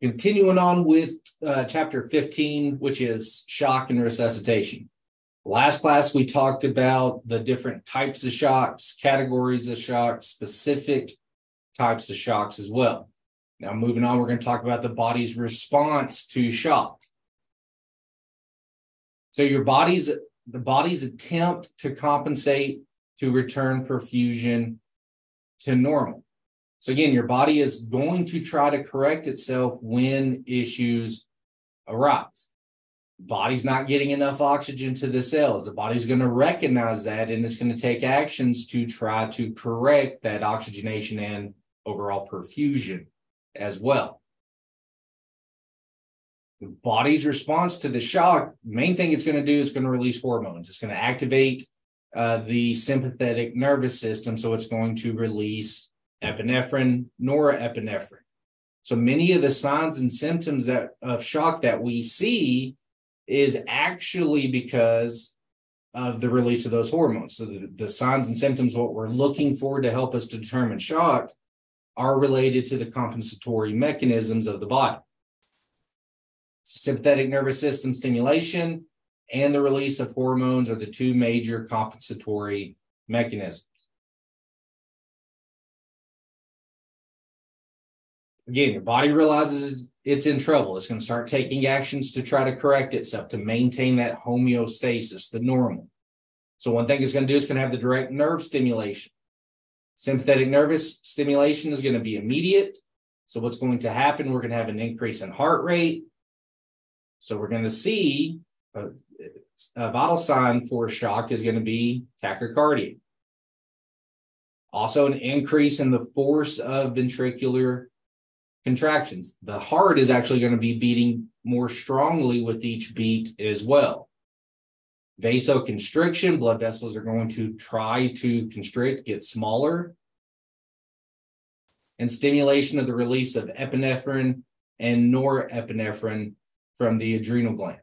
Continuing on with uh, chapter 15, which is shock and resuscitation. Last class, we talked about the different types of shocks, categories of shocks, specific types of shocks as well. Now, moving on, we're going to talk about the body's response to shock. So, your body's the body's attempt to compensate to return perfusion to normal. So again, your body is going to try to correct itself when issues arise. Body's not getting enough oxygen to the cells. The body's going to recognize that and it's going to take actions to try to correct that oxygenation and overall perfusion as well. The body's response to the shock, main thing it's going to do is going to release hormones. It's going to activate uh, the sympathetic nervous system. So it's going to release epinephrine, norepinephrine. So many of the signs and symptoms that, of shock that we see is actually because of the release of those hormones. So the, the signs and symptoms, what we're looking for to help us to determine shock, are related to the compensatory mechanisms of the body. Sympathetic nervous system stimulation and the release of hormones are the two major compensatory mechanisms. Again, your body realizes it's in trouble. It's going to start taking actions to try to correct itself, to maintain that homeostasis, the normal. So, one thing it's going to do is going to have the direct nerve stimulation. Sympathetic nervous stimulation is going to be immediate. So, what's going to happen? We're going to have an increase in heart rate. So, we're going to see a, a vital sign for shock is going to be tachycardia. Also, an increase in the force of ventricular contractions. The heart is actually going to be beating more strongly with each beat as well. Vasoconstriction, blood vessels are going to try to constrict, get smaller. And stimulation of the release of epinephrine and norepinephrine from the adrenal gland.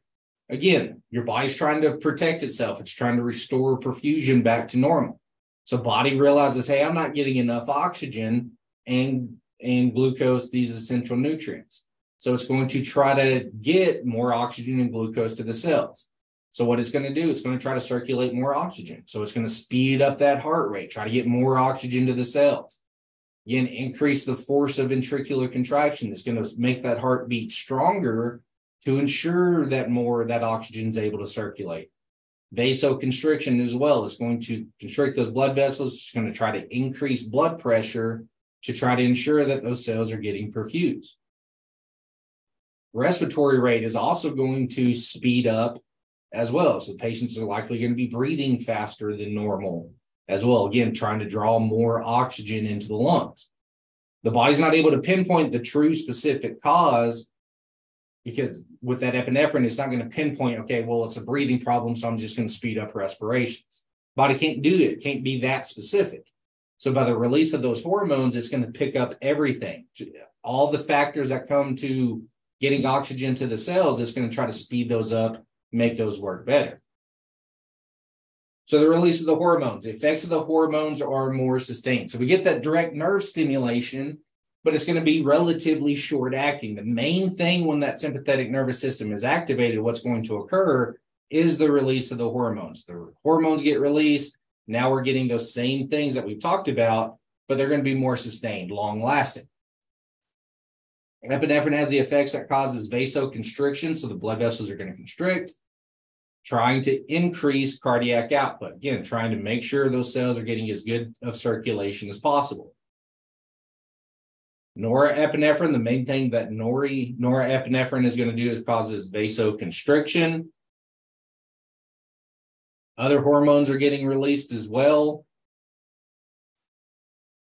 Again, your body's trying to protect itself. It's trying to restore perfusion back to normal. So body realizes, hey, I'm not getting enough oxygen and and glucose, these essential nutrients. So it's going to try to get more oxygen and glucose to the cells. So what it's going to do, it's going to try to circulate more oxygen. So it's going to speed up that heart rate, try to get more oxygen to the cells. Again, increase the force of ventricular contraction. It's going to make that heart beat stronger to ensure that more that oxygen is able to circulate. Vasoconstriction as well is going to constrict those blood vessels. It's going to try to increase blood pressure to try to ensure that those cells are getting perfused. Respiratory rate is also going to speed up as well. So patients are likely going to be breathing faster than normal as well. Again, trying to draw more oxygen into the lungs. The body's not able to pinpoint the true specific cause because with that epinephrine, it's not going to pinpoint, okay, well, it's a breathing problem, so I'm just going to speed up respirations. Body can't do it, can't be that specific. So by the release of those hormones, it's going to pick up everything, all the factors that come to getting oxygen to the cells. It's going to try to speed those up, make those work better. So the release of the hormones, the effects of the hormones are more sustained. So we get that direct nerve stimulation, but it's going to be relatively short acting. The main thing when that sympathetic nervous system is activated, what's going to occur is the release of the hormones. The hormones get released, now we're getting those same things that we've talked about, but they're going to be more sustained, long lasting. Epinephrine has the effects that causes vasoconstriction, so the blood vessels are going to constrict, trying to increase cardiac output. Again, trying to make sure those cells are getting as good of circulation as possible. Norepinephrine, the main thing that nori, norepinephrine is going to do is causes vasoconstriction, other hormones are getting released as well.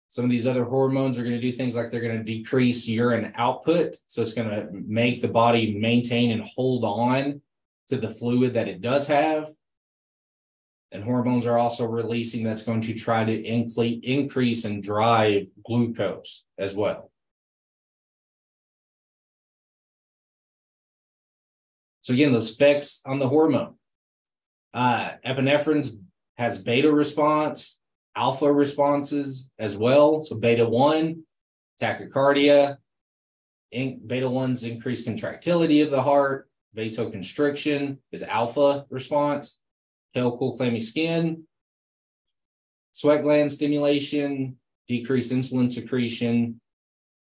Some of these other hormones are going to do things like they're going to decrease urine output. So it's going to make the body maintain and hold on to the fluid that it does have. And hormones are also releasing that's going to try to increase and drive glucose as well. So again, those effects on the hormone. Uh, epinephrine has beta response, alpha responses as well. So beta 1, tachycardia, In, beta 1's increased contractility of the heart. Vasoconstriction is alpha response. Cool, clammy skin. Sweat gland stimulation, decreased insulin secretion.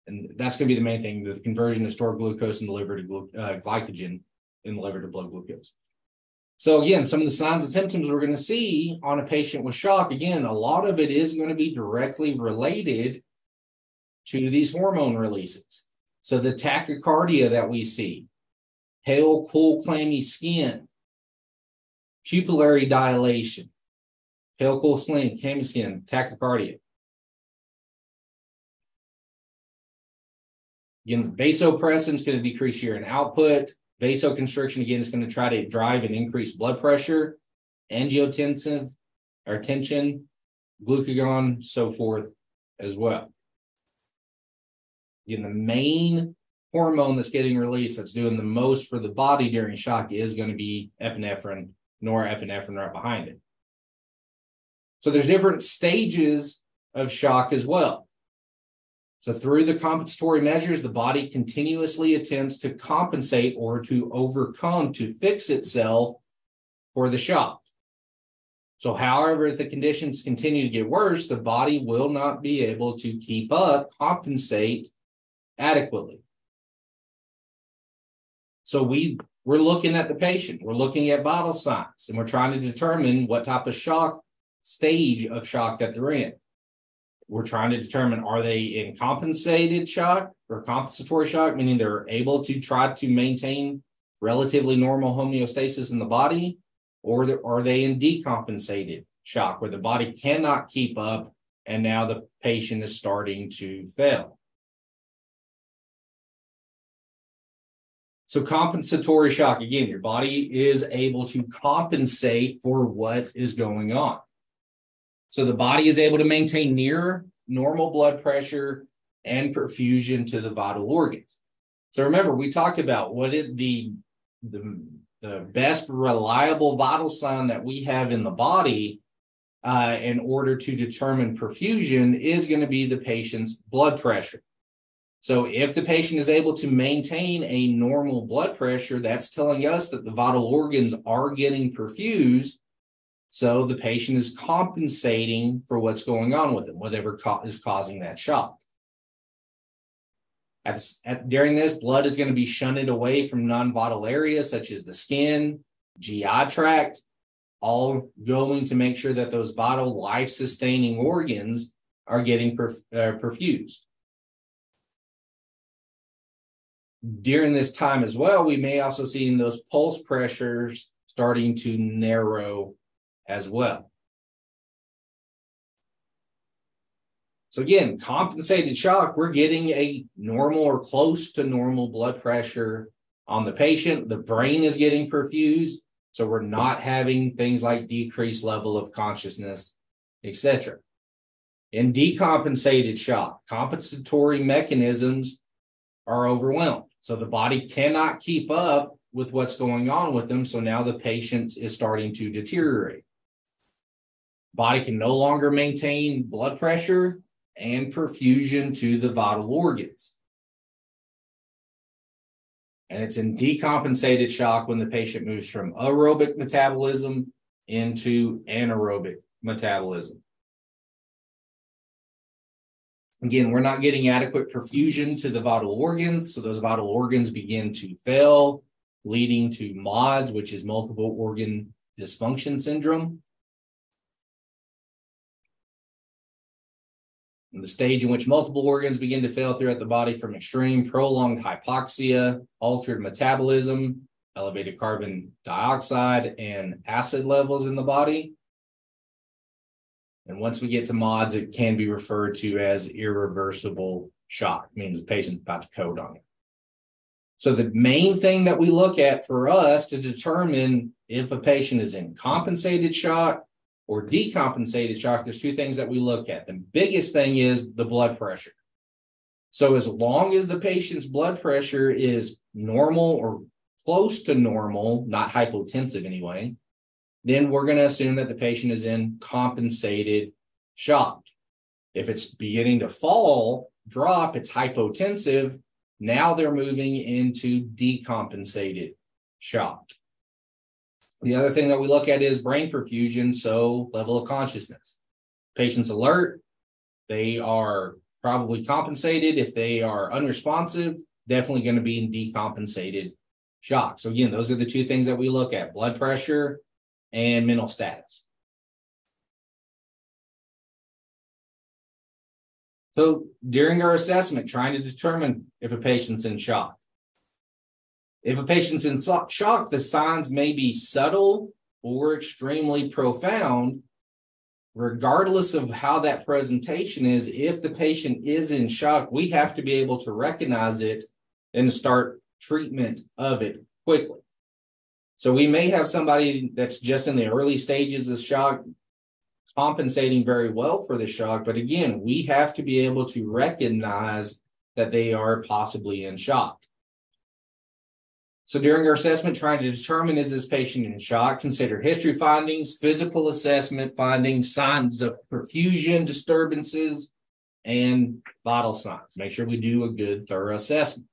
And that's going to be the main thing the conversion of stored glucose in the liver to glu- uh, glycogen in the liver to blood glucose. So again, some of the signs and symptoms we're going to see on a patient with shock, again, a lot of it is going to be directly related to these hormone releases. So the tachycardia that we see, pale, cool, clammy skin, pupillary dilation, pale, cool skin, clammy skin, tachycardia. Again, vasopressin is going to decrease urine output. Vasoconstriction, again, is going to try to drive and increase blood pressure, angiotensive or tension, glucagon, so forth as well. Again, the main hormone that's getting released that's doing the most for the body during shock is going to be epinephrine, norepinephrine right behind it. So there's different stages of shock as well. So through the compensatory measures, the body continuously attempts to compensate or to overcome, to fix itself for the shock. So, however, if the conditions continue to get worse, the body will not be able to keep up, compensate adequately. So we we're looking at the patient, we're looking at vital signs, and we're trying to determine what type of shock stage of shock that they're in. We're trying to determine are they in compensated shock or compensatory shock, meaning they're able to try to maintain relatively normal homeostasis in the body, or are they in decompensated shock where the body cannot keep up and now the patient is starting to fail. So, compensatory shock again, your body is able to compensate for what is going on. So the body is able to maintain near normal blood pressure and perfusion to the vital organs. So remember, we talked about what is the, the, the best reliable vital sign that we have in the body uh, in order to determine perfusion is going to be the patient's blood pressure. So if the patient is able to maintain a normal blood pressure, that's telling us that the vital organs are getting perfused so the patient is compensating for what's going on with them, whatever co- is causing that shock. At, at, during this, blood is going to be shunted away from non vital areas such as the skin, GI tract, all going to make sure that those vital life sustaining organs are getting perf- uh, perfused. During this time as well, we may also see in those pulse pressures starting to narrow as well. So again, compensated shock, we're getting a normal or close to normal blood pressure on the patient. The brain is getting perfused, so we're not having things like decreased level of consciousness, etc. In decompensated shock, compensatory mechanisms are overwhelmed. So the body cannot keep up with what's going on with them. So now the patient is starting to deteriorate. Body can no longer maintain blood pressure and perfusion to the vital organs. And it's in decompensated shock when the patient moves from aerobic metabolism into anaerobic metabolism. Again, we're not getting adequate perfusion to the vital organs, so those vital organs begin to fail, leading to MODS, which is multiple organ dysfunction syndrome. The stage in which multiple organs begin to fail throughout the body from extreme prolonged hypoxia, altered metabolism, elevated carbon dioxide, and acid levels in the body. And once we get to MODS, it can be referred to as irreversible shock, means the patient's about to code on it. So the main thing that we look at for us to determine if a patient is in compensated shock or decompensated shock, there's two things that we look at. The biggest thing is the blood pressure. So, as long as the patient's blood pressure is normal or close to normal, not hypotensive anyway, then we're going to assume that the patient is in compensated shock. If it's beginning to fall, drop, it's hypotensive, Now they're moving into decompensated shock. The other thing that we look at is brain perfusion, so level of consciousness. Patients alert, they are probably compensated. If they are unresponsive, definitely going to be in decompensated shock. So, again, those are the two things that we look at blood pressure and mental status. So, during our assessment, trying to determine if a patient's in shock. If a patient's in shock, the signs may be subtle or extremely profound, regardless of how that presentation is. If the patient is in shock, we have to be able to recognize it and start treatment of it quickly. So we may have somebody that's just in the early stages of shock compensating very well for the shock, but again, we have to be able to recognize that they are possibly in shock. So during our assessment, trying to determine is this patient in shock, consider history findings, physical assessment findings, signs of perfusion disturbances, and vital signs. Make sure we do a good, thorough assessment.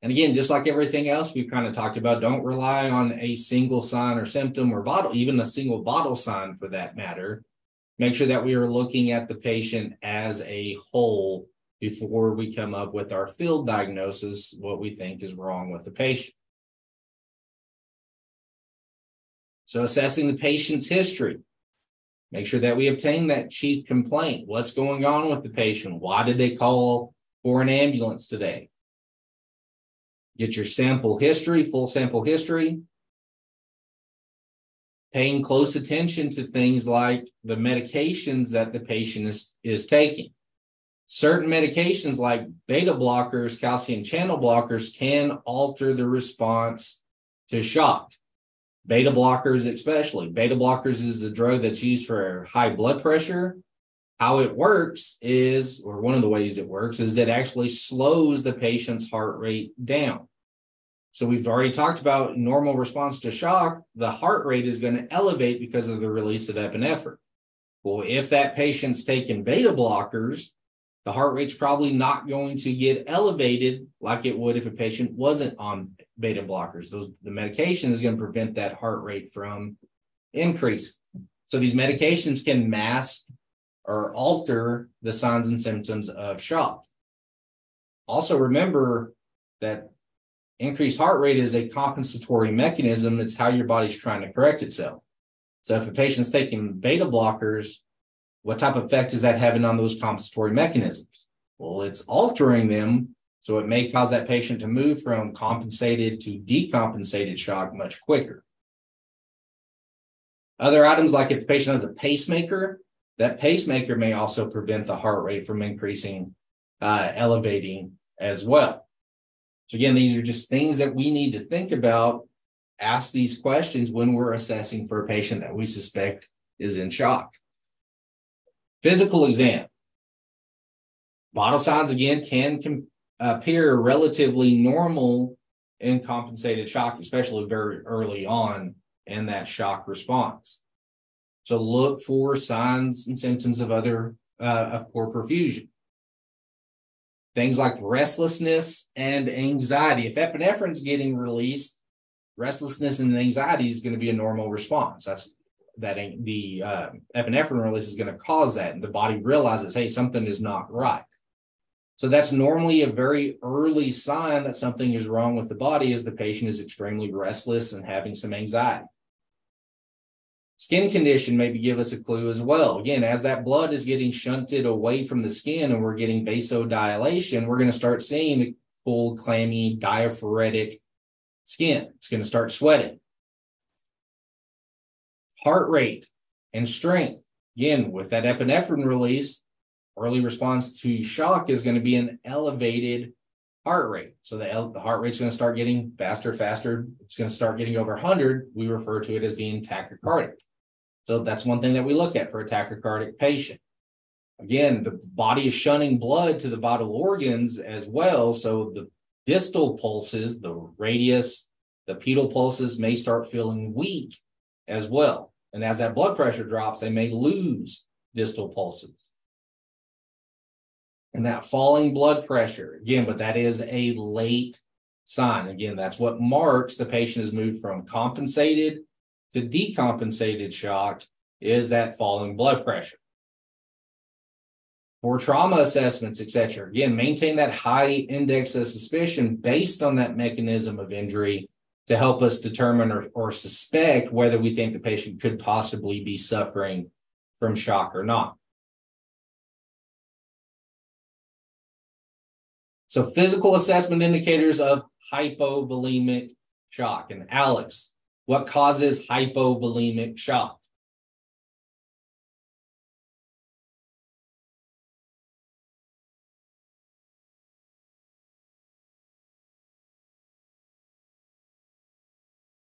And again, just like everything else we've kind of talked about, don't rely on a single sign or symptom or vital, even a single vital sign for that matter. Make sure that we are looking at the patient as a whole before we come up with our field diagnosis, what we think is wrong with the patient. So, assessing the patient's history. Make sure that we obtain that chief complaint. What's going on with the patient? Why did they call for an ambulance today? Get your sample history, full sample history. Paying close attention to things like the medications that the patient is, is taking certain medications like beta blockers, calcium channel blockers can alter the response to shock. Beta blockers, especially. Beta blockers is a drug that's used for high blood pressure. How it works is, or one of the ways it works, is it actually slows the patient's heart rate down. So we've already talked about normal response to shock. The heart rate is going to elevate because of the release of epinephrine. Well, if that patient's taking beta blockers, the heart rate's probably not going to get elevated like it would if a patient wasn't on beta blockers. Those the medication is going to prevent that heart rate from increase. So these medications can mask or alter the signs and symptoms of shock. Also remember that increased heart rate is a compensatory mechanism. It's how your body's trying to correct itself. So if a patient's taking beta blockers what type of effect is that having on those compensatory mechanisms? Well, it's altering them. So it may cause that patient to move from compensated to decompensated shock much quicker. Other items, like if the patient has a pacemaker, that pacemaker may also prevent the heart rate from increasing, uh, elevating as well. So, again, these are just things that we need to think about, ask these questions when we're assessing for a patient that we suspect is in shock. Physical exam. Vital signs again can com- appear relatively normal in compensated shock, especially very early on in that shock response. So look for signs and symptoms of other uh, of poor perfusion. Things like restlessness and anxiety. If epinephrine's getting released, restlessness and anxiety is going to be a normal response. That's that the uh, epinephrine release is going to cause that, and the body realizes, hey, something is not right. So that's normally a very early sign that something is wrong with the body, as the patient is extremely restless and having some anxiety. Skin condition maybe give us a clue as well. Again, as that blood is getting shunted away from the skin and we're getting vasodilation, we're going to start seeing the full, clammy, diaphoretic skin. It's going to start sweating heart rate and strength. Again, with that epinephrine release, early response to shock is going to be an elevated heart rate. So the, the heart rate's going to start getting faster, faster. It's going to start getting over 100. We refer to it as being tachycardic. So that's one thing that we look at for a tachycardic patient. Again, the body is shunning blood to the vital organs as well. So the distal pulses, the radius, the pedal pulses may start feeling weak as well. And as that blood pressure drops, they may lose distal pulses. and that falling blood pressure again, but that is a late sign. Again, that's what marks the patient has moved from compensated to decompensated shock is that falling blood pressure. For trauma assessments, etc., again, maintain that high index of suspicion based on that mechanism of injury to help us determine or, or suspect whether we think the patient could possibly be suffering from shock or not. So physical assessment indicators of hypovolemic shock. And Alex, what causes hypovolemic shock?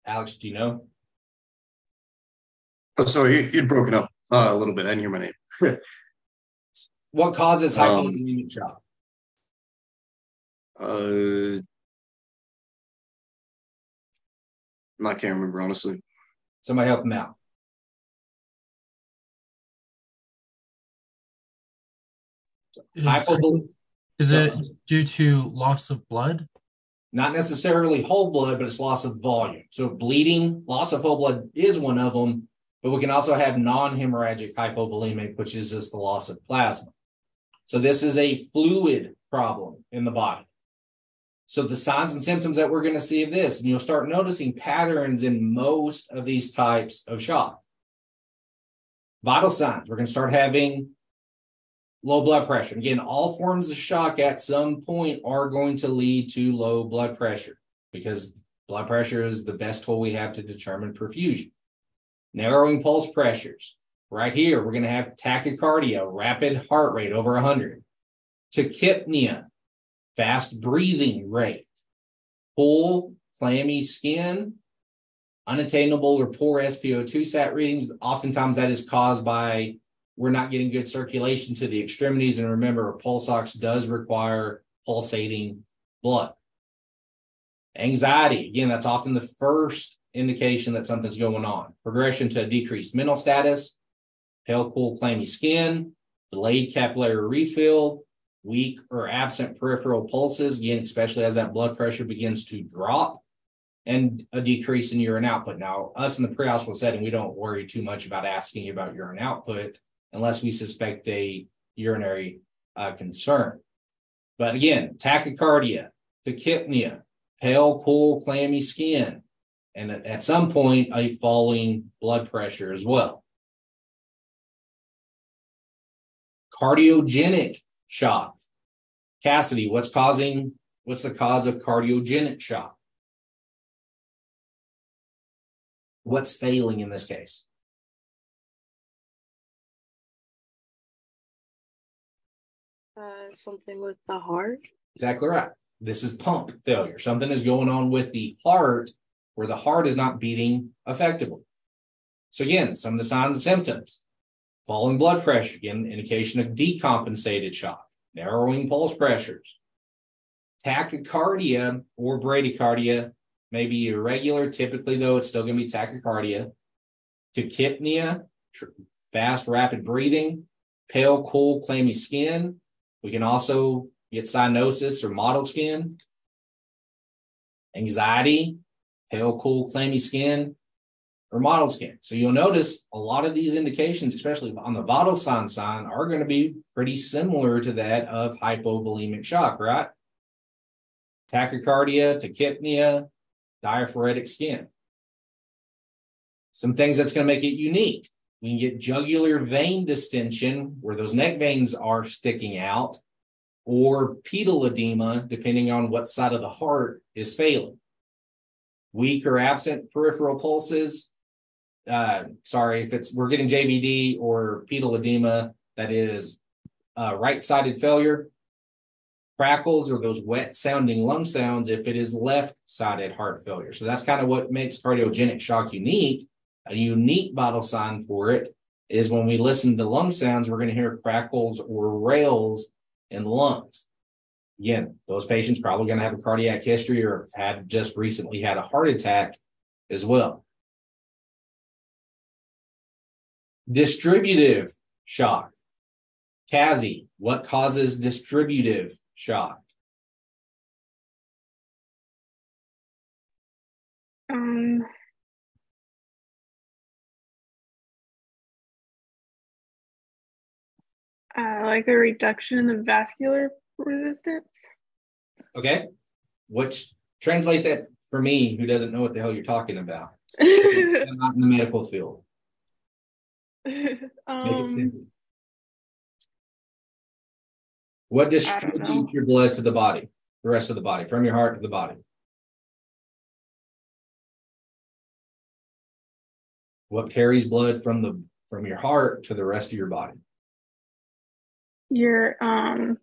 Alex, do you know? Oh, sorry, you'd broken up uh, a little bit. I didn't hear my name. what causes hypovolemic um, shock? Uh, I can't remember honestly. Somebody help him out. Is, is it due to loss of blood? Not necessarily whole blood, but it's loss of volume. So bleeding, loss of whole blood is one of them, but we can also have non-hemorrhagic hypovolemic, which is just the loss of plasma. So this is a fluid problem in the body. So the signs and symptoms that we're going to see of this, and you'll start noticing patterns in most of these types of shock. Vital signs, we're going to start having low blood pressure. Again, all forms of shock at some point are going to lead to low blood pressure because blood pressure is the best tool we have to determine perfusion. Narrowing pulse pressures. Right here, we're going to have tachycardia, rapid heart rate over 100. Tachypnea, fast breathing rate, full clammy skin, unattainable or poor SpO2 sat readings. Oftentimes that is caused by we're not getting good circulation to the extremities. And remember, a pulse ox does require pulsating blood. Anxiety, again, that's often the first indication that something's going on. Progression to a decreased mental status, pale, cool, clammy skin, delayed capillary refill, weak or absent peripheral pulses, again, especially as that blood pressure begins to drop, and a decrease in urine output. Now, us in the pre-hospital setting, we don't worry too much about asking about urine output unless we suspect a urinary uh, concern. But again, tachycardia, tachypnea, pale, cool, clammy skin, and at some point, a falling blood pressure as well. Cardiogenic shock. Cassidy, what's causing, what's the cause of cardiogenic shock? What's failing in this case? Something with the heart. Exactly right. This is pump failure. Something is going on with the heart where the heart is not beating effectively. So, again, some of the signs and symptoms falling blood pressure, again, indication of decompensated shock, narrowing pulse pressures, tachycardia or bradycardia may be irregular. Typically, though, it's still going to be tachycardia, tachypnea, fast, rapid breathing, pale, cool, clammy skin. We can also get cyanosis or mottled skin, anxiety, pale, cool, clammy skin, or mottled skin. So you'll notice a lot of these indications, especially on the vital sign sign, are going to be pretty similar to that of hypovolemic shock, right? Tachycardia, tachypnea, diaphoretic skin. Some things that's going to make it unique. We can get jugular vein distension where those neck veins are sticking out, or pedal edema, depending on what side of the heart is failing. Weak or absent peripheral pulses, uh, sorry, if it's we're getting JVD or pedal edema, that is uh, right sided failure. Crackles or those wet sounding lung sounds if it is left sided heart failure. So that's kind of what makes cardiogenic shock unique. A unique vital sign for it is when we listen to lung sounds, we're going to hear crackles or rales in the lungs. Again, those patients probably going to have a cardiac history or had just recently had a heart attack as well. Distributive shock. Cassie, what causes distributive shock? Um. Uh, like a reduction in the vascular resistance. Okay. Which translate that for me, who doesn't know what the hell you're talking about. I'm not in the medical field. Um. What distributes your blood to the body, the rest of the body, from your heart to the body? What carries blood from the from your heart to the rest of your body? Your um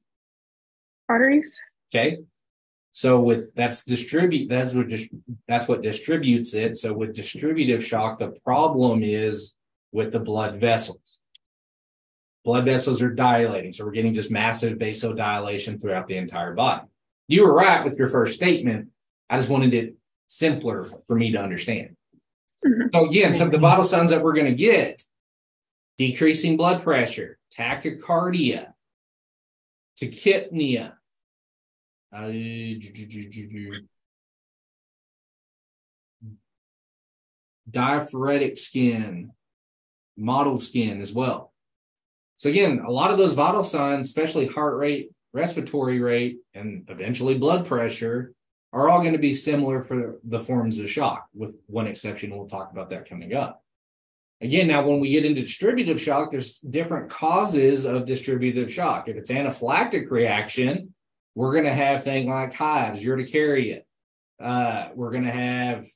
arteries. Okay. So with that's distribute that's what dis, that's what distributes it. So with distributive shock, the problem is with the blood vessels. Blood vessels are dilating, so we're getting just massive vasodilation throughout the entire body. You were right with your first statement. I just wanted it simpler for me to understand. Mhm. So again, some of the vital signs that we're going to get: decreasing blood pressure, tachycardia, tachypnea, uh, diaphoretic skin, mottled skin as well. So again, a lot of those vital signs, especially heart rate, respiratory rate, and eventually blood pressure, are all going to be similar for the forms of shock, with one exception. We'll talk about that coming up. Again, now when we get into distributive shock, there's different causes of distributive shock. If it's anaphylactic reaction, we're going to have things like hives, urticaria. Uh, we're going to have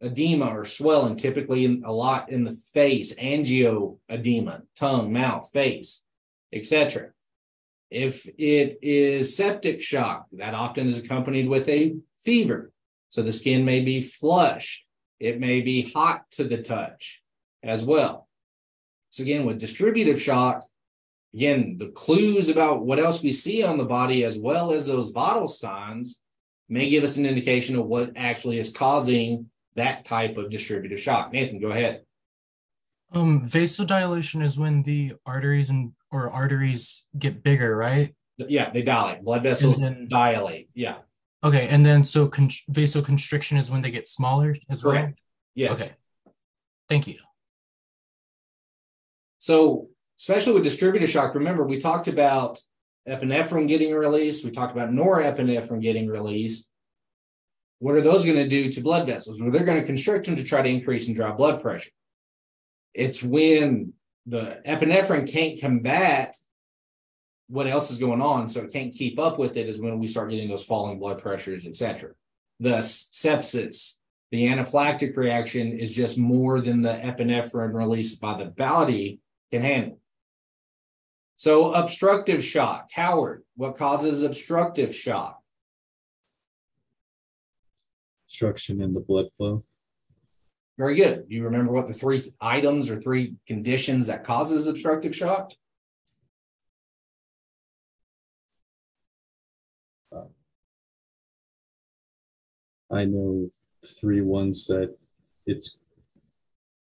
edema or swelling, typically in, a lot in the face, angioedema, tongue, mouth, face, etc. If it is septic shock, that often is accompanied with a fever. So the skin may be flushed. It may be hot to the touch as well. So again, with distributive shock, again, the clues about what else we see on the body, as well as those vital signs, may give us an indication of what actually is causing that type of distributive shock. Nathan, go ahead. Um, vasodilation is when the arteries and or arteries get bigger, right? Yeah, they dilate. Blood vessels then- dilate. Yeah. Okay, and then so con- vasoconstriction is when they get smaller as well. Correct. Yes. Okay, thank you. So, especially with distributive shock, remember we talked about epinephrine getting released. We talked about norepinephrine getting released. What are those going to do to blood vessels? Well, they're going to constrict them to try to increase and drop blood pressure. It's when the epinephrine can't combat what else is going on, so it can't keep up with it, is when we start getting those falling blood pressures, etc. The sepsis, the anaphylactic reaction is just more than the epinephrine released by the body can handle. So, obstructive shock. Howard, what causes obstructive shock? obstruction in the blood flow. Very good. You remember what the three items or three conditions that causes obstructive shock? I know three ones that it's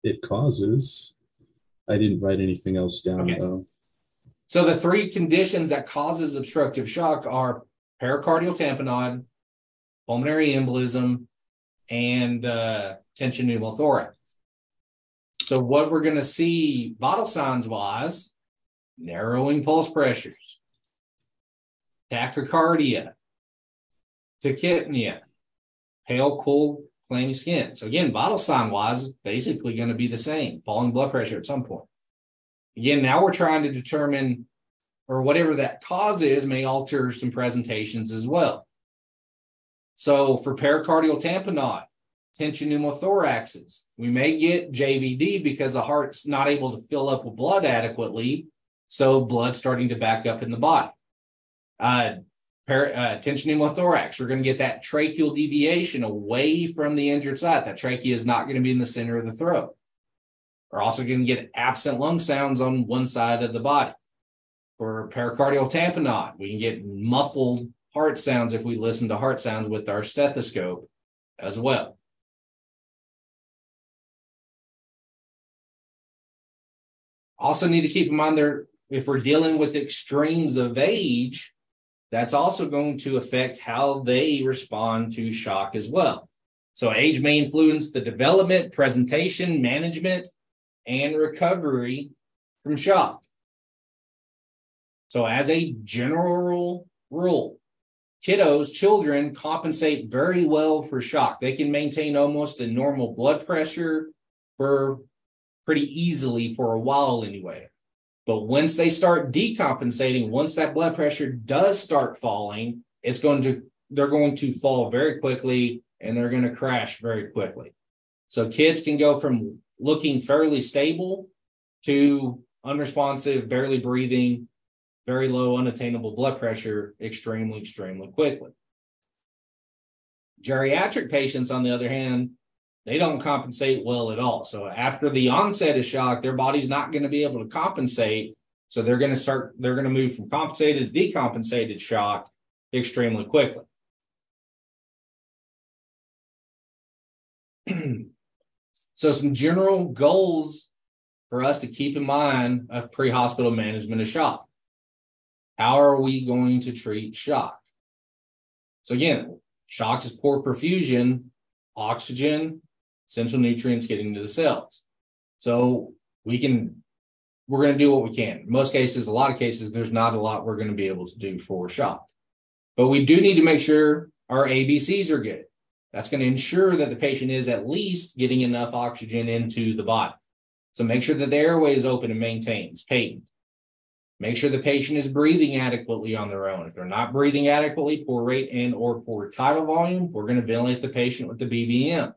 it causes. I didn't write anything else down Okay. though. So the three conditions that causes obstructive shock are pericardial tamponade, pulmonary embolism, and uh, tension pneumothorax. So what we're going to see vital signs wise, narrowing pulse pressures, tachycardia, tachypnea, pale, cool, clammy skin. So again, vital sign wise, basically going to be the same, falling blood pressure at some point. Again, now we're trying to determine, or whatever that cause is, may alter some presentations as well. So for pericardial tamponade, tension pneumothoraxes, we may get JVD because the heart's not able to fill up with blood adequately. So blood starting to back up in the body. Uh, per, uh, tension pneumothorax, we're going to get that tracheal deviation away from the injured side. That trachea is not going to be in the center of the throat. We're also going to get absent lung sounds on one side of the body. For pericardial tamponade, we can get muffled heart sounds if we listen to heart sounds with our stethoscope as well. Also, need to keep in mind there if we're dealing with extremes of age, that's also going to affect how they respond to shock as well. So, age may influence the development, presentation, management, and recovery from shock. So, as a general rule, kiddos, children compensate very well for shock. They can maintain almost a normal blood pressure for pretty easily for a while, anyway. But once they start decompensating, once that blood pressure does start falling, it's going to they're going to fall very quickly and they're going to crash very quickly. So kids can go from looking fairly stable to unresponsive, barely breathing, very low unattainable blood pressure extremely, extremely quickly. Geriatric patients, on the other hand, they don't compensate well at all. So after the onset of shock, their body's not going to be able to compensate. So they're going to start, they're going to move from compensated to decompensated shock extremely quickly. so some general goals for us to keep in mind of pre-hospital management of shock. How are we going to treat shock? So again, shock is poor perfusion, oxygen, essential nutrients getting to the cells. So we can, we're going to do what we can. In most cases, a lot of cases, there's not a lot we're going to be able to do for shock. But we do need to make sure our ABCs are good. That's going to ensure that the patient is at least getting enough oxygen into the body. So make sure that the airway is open and maintains, patent. Make sure the patient is breathing adequately on their own. If they're not breathing adequately, poor rate and or poor tidal volume, we're going to ventilate the patient with the BVM.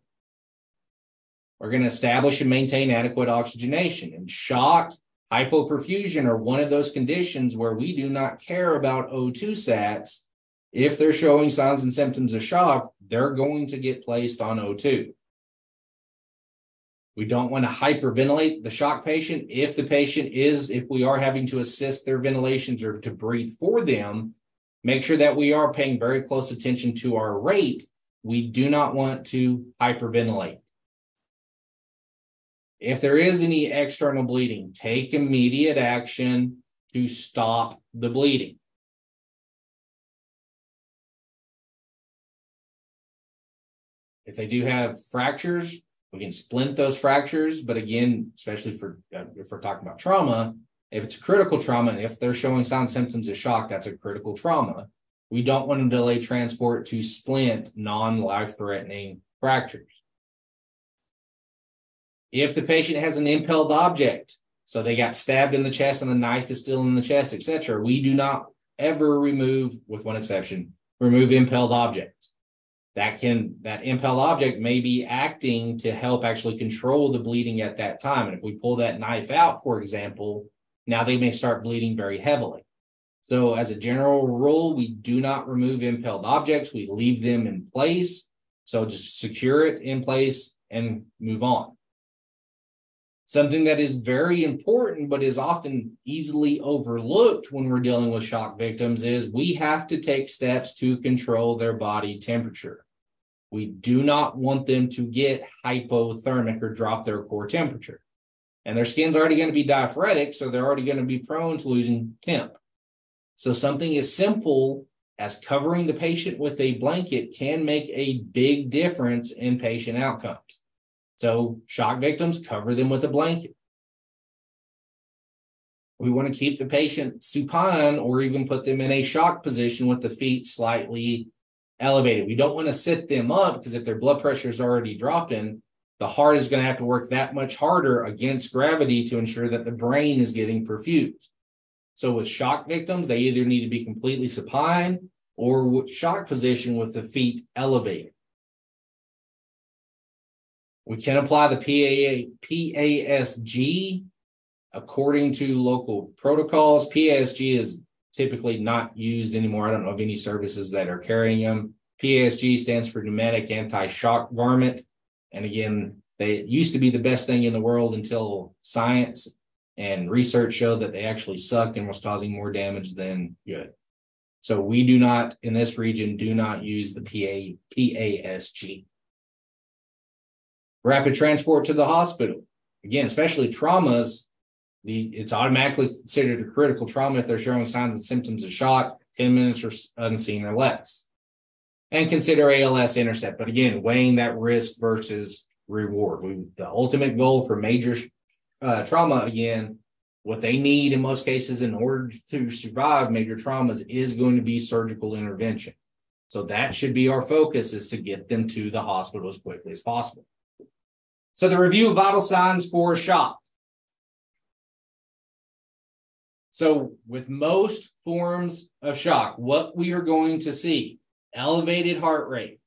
We're going to establish and maintain adequate oxygenation. And shock, hypoperfusion are one of those conditions where we do not care about O2 sats. If they're showing signs and symptoms of shock, they're going to get placed on O2. We don't want to hyperventilate the shock patient. If the patient is, if we are having to assist their ventilations or to breathe for them, make sure that we are paying very close attention to our rate. We do not want to hyperventilate. If there is any external bleeding, take immediate action to stop the bleeding. If they do have fractures, we can splint those fractures. But again, especially for uh, if we're talking about trauma, if it's a critical trauma, and if they're showing signs symptoms of shock, that's a critical trauma. We don't want to delay transport to splint non-life threatening fractures. If the patient has an impaled object, so they got stabbed in the chest and the knife is still in the chest, etc., we do not ever remove, with one exception, remove impaled objects. That can that impaled object may be acting to help actually control the bleeding at that time. And if we pull that knife out for example now they may start bleeding very heavily. So as a general rule we do not remove impaled objects. We leave them in place. So just secure it in place and move on something that is very important but is often easily overlooked when we're dealing with shock victims is we have to take steps to control their body temperature we do not want them to get hypothermic or drop their core temperature. And their skin's already going to be diaphoretic, so they're already going to be prone to losing temp. So something as simple as covering the patient with a blanket can make a big difference in patient outcomes. So shock victims, cover them with a blanket. We want to keep the patient supine or even put them in a shock position with the feet slightly elevated. We don't want to sit them up because if their blood pressure is already dropping, the heart is going to have to work that much harder against gravity to ensure that the brain is getting perfused. So with shock victims, they either need to be completely supine or shock position with the feet elevated. We can apply the PA, PASG according to local protocols. PASG is typically not used anymore. I don't know of any services that are carrying them. PASG stands for pneumatic anti-shock garment. And again, they used to be the best thing in the world until science and research showed that they actually suck and was causing more damage than good. So we do not in this region do not use the PA, PASG. Rapid transport to the hospital. Again, especially traumas, the, it's automatically considered a critical trauma if they're showing signs and symptoms of shock, 10 minutes or unseen or less. And consider ALS intercept, but again, weighing that risk versus reward. We, the ultimate goal for major uh, trauma, again, what they need in most cases in order to survive major traumas is going to be surgical intervention. So that should be our focus is to get them to the hospital as quickly as possible. So the review of vital signs for shock. So with most forms of shock, what we are going to see, elevated heart rate,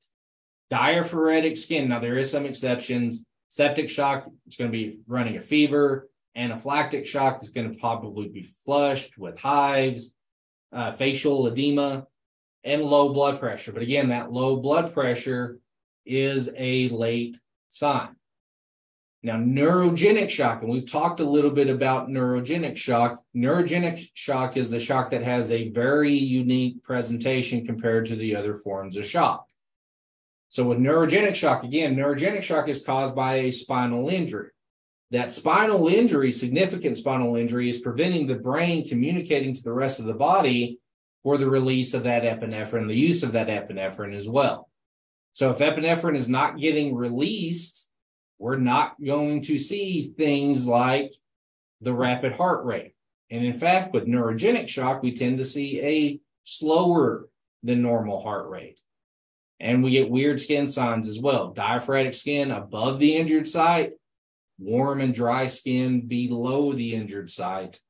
diaphoretic skin. Now there is some exceptions. Septic shock, it's going to be running a fever. Anaphylactic shock is going to probably be flushed with hives, uh, facial edema, and low blood pressure. But again, that low blood pressure is a late sign. Now, neurogenic shock, and we've talked a little bit about neurogenic shock. Neurogenic shock is the shock that has a very unique presentation compared to the other forms of shock. So, with neurogenic shock, again, neurogenic shock is caused by a spinal injury. That spinal injury, significant spinal injury, is preventing the brain communicating to the rest of the body for the release of that epinephrine, the use of that epinephrine as well. So, if epinephrine is not getting released, we're not going to see things like the rapid heart rate. And in fact, with neurogenic shock, we tend to see a slower than normal heart rate. And we get weird skin signs as well. Diaphoretic skin above the injured site, warm and dry skin below the injured site.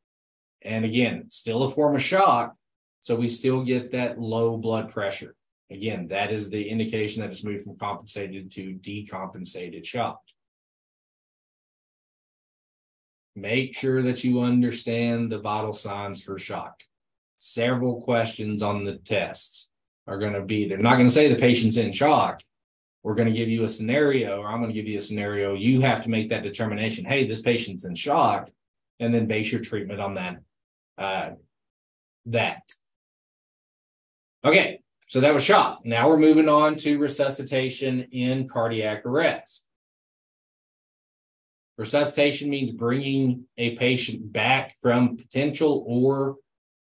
And again, still a form of shock. So we still get that low blood pressure. Again, that is the indication that it's moved from compensated to decompensated shock. Make sure that you understand the vital signs for shock. Several questions on the tests are going to be, they're not going to say the patient's in shock. We're going to give you a scenario, or I'm going to give you a scenario. You have to make that determination. Hey, this patient's in shock, and then base your treatment on that. Uh, that. Okay, so that was shock. Now we're moving on to resuscitation in cardiac arrest. Resuscitation means bringing a patient back from potential or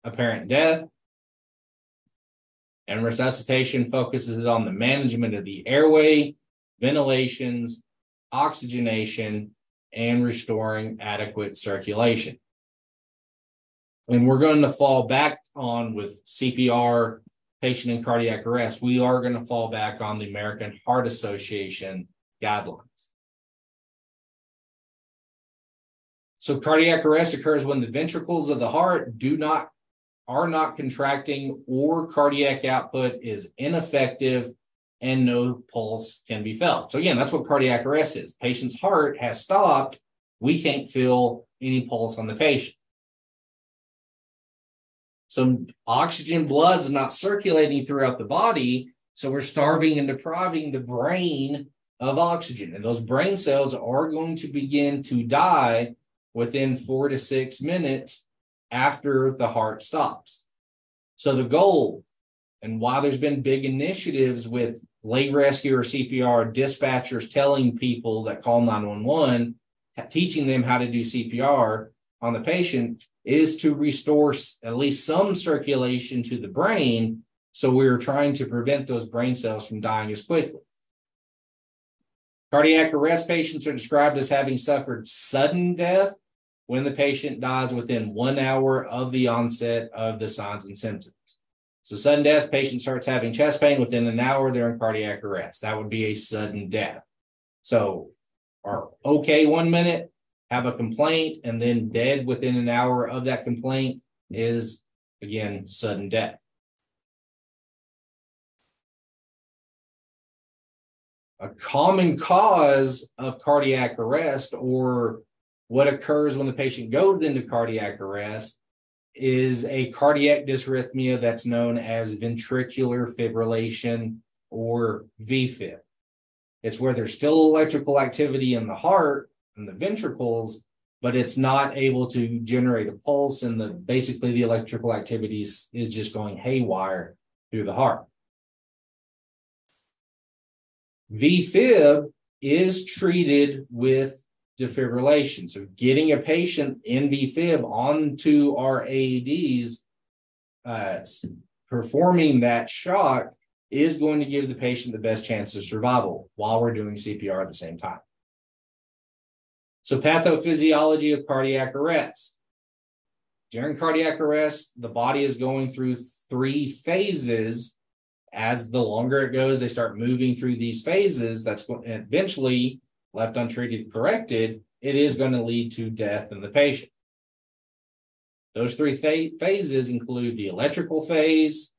apparent death. And resuscitation focuses on the management of the airway, ventilations, oxygenation, and restoring adequate circulation. And we're going to fall back on with CPR, patient in cardiac arrest. We are going to fall back on the American Heart Association guidelines. So cardiac arrest occurs when the ventricles of the heart do not are not contracting or cardiac output is ineffective and no pulse can be felt. So again, that's what cardiac arrest is. Patient's heart has stopped. We can't feel any pulse on the patient. So oxygen blood's not circulating throughout the body. So we're starving and depriving the brain of oxygen. And those brain cells are going to begin to die within four to six minutes after the heart stops. So the goal, and why there's been big initiatives with late rescue or CPR dispatchers telling people that call 911, teaching them how to do CPR on the patient, is to restore at least some circulation to the brain. So we're trying to prevent those brain cells from dying as quickly. Cardiac arrest patients are described as having suffered sudden death when the patient dies within one hour of the onset of the signs and symptoms. So, sudden death, patient starts having chest pain within an hour, they're in cardiac arrest. That would be a sudden death. So, are okay one minute, have a complaint, and then dead within an hour of that complaint is again sudden death. A common cause of cardiac arrest or what occurs when the patient goes into cardiac arrest is a cardiac dysrhythmia that's known as ventricular fibrillation or VFib. It's where there's still electrical activity in the heart and the ventricles, but it's not able to generate a pulse, and the basically the electrical activities is just going haywire through the heart. VFib is treated with defibrillation. So getting a patient in VFib onto our AEDs, uh, performing that shock is going to give the patient the best chance of survival while we're doing CPR at the same time. So pathophysiology of cardiac arrest. During cardiac arrest, the body is going through three phases. As the longer it goes, they start moving through these phases. That's eventually left untreated, corrected, it is going to lead to death in the patient. Those three phases include the electrical phase,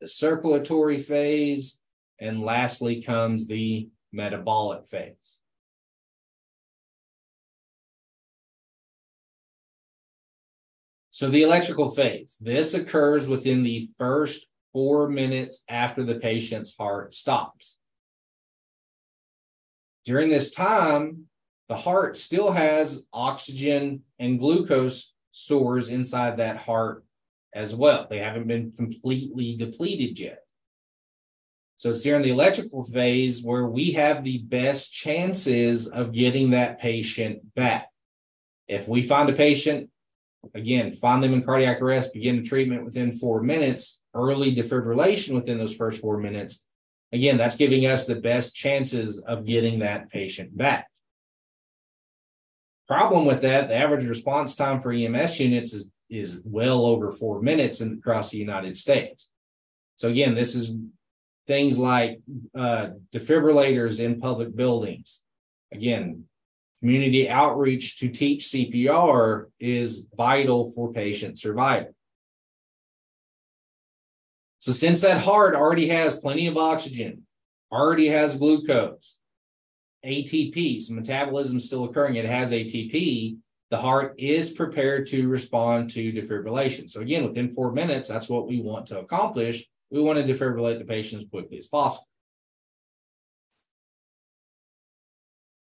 the circulatory phase, and lastly comes the metabolic phase. So the electrical phase, this occurs within the first four minutes after the patient's heart stops. During this time, the heart still has oxygen and glucose stores inside that heart as well. They haven't been completely depleted yet. So it's during the electrical phase where we have the best chances of getting that patient back. If we find a patient Again, find them in cardiac arrest, begin the treatment within four minutes, early defibrillation within those first four minutes. Again, that's giving us the best chances of getting that patient back. Problem with that, the average response time for EMS units is, is well over four minutes in, across the United States. So again, this is things like uh, defibrillators in public buildings. Again, Community outreach to teach CPR is vital for patient survival. So, since that heart already has plenty of oxygen, already has glucose, ATP, so metabolism is still occurring, it has ATP, the heart is prepared to respond to defibrillation. So, again, within four minutes, that's what we want to accomplish. We want to defibrillate the patient as quickly as possible.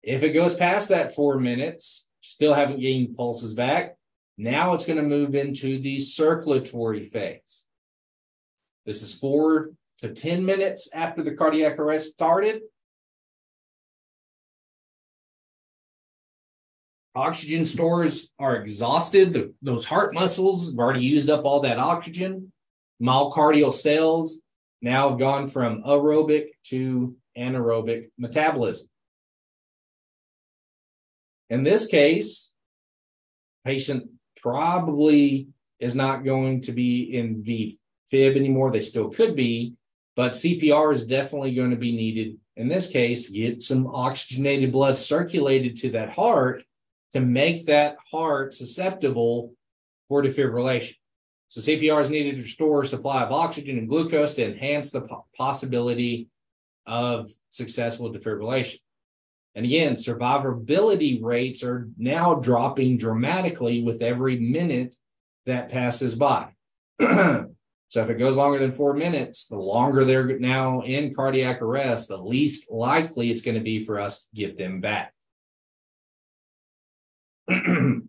If it goes past that four minutes, still haven't gained pulses back, now it's going to move into the circulatory phase. This is four to 10 minutes after the cardiac arrest started. Oxygen stores are exhausted. The, those heart muscles have already used up all that oxygen. Myocardial cells now have gone from aerobic to anaerobic metabolism. In this case, patient probably is not going to be in VFib anymore. They still could be, but CPR is definitely going to be needed in this case get some oxygenated blood circulated to that heart to make that heart susceptible for defibrillation. So CPR is needed to restore supply of oxygen and glucose to enhance the possibility of successful defibrillation. And again, survivability rates are now dropping dramatically with every minute that passes by. so if it goes longer than four minutes, the longer they're now in cardiac arrest, the least likely it's going to be for us to get them back. and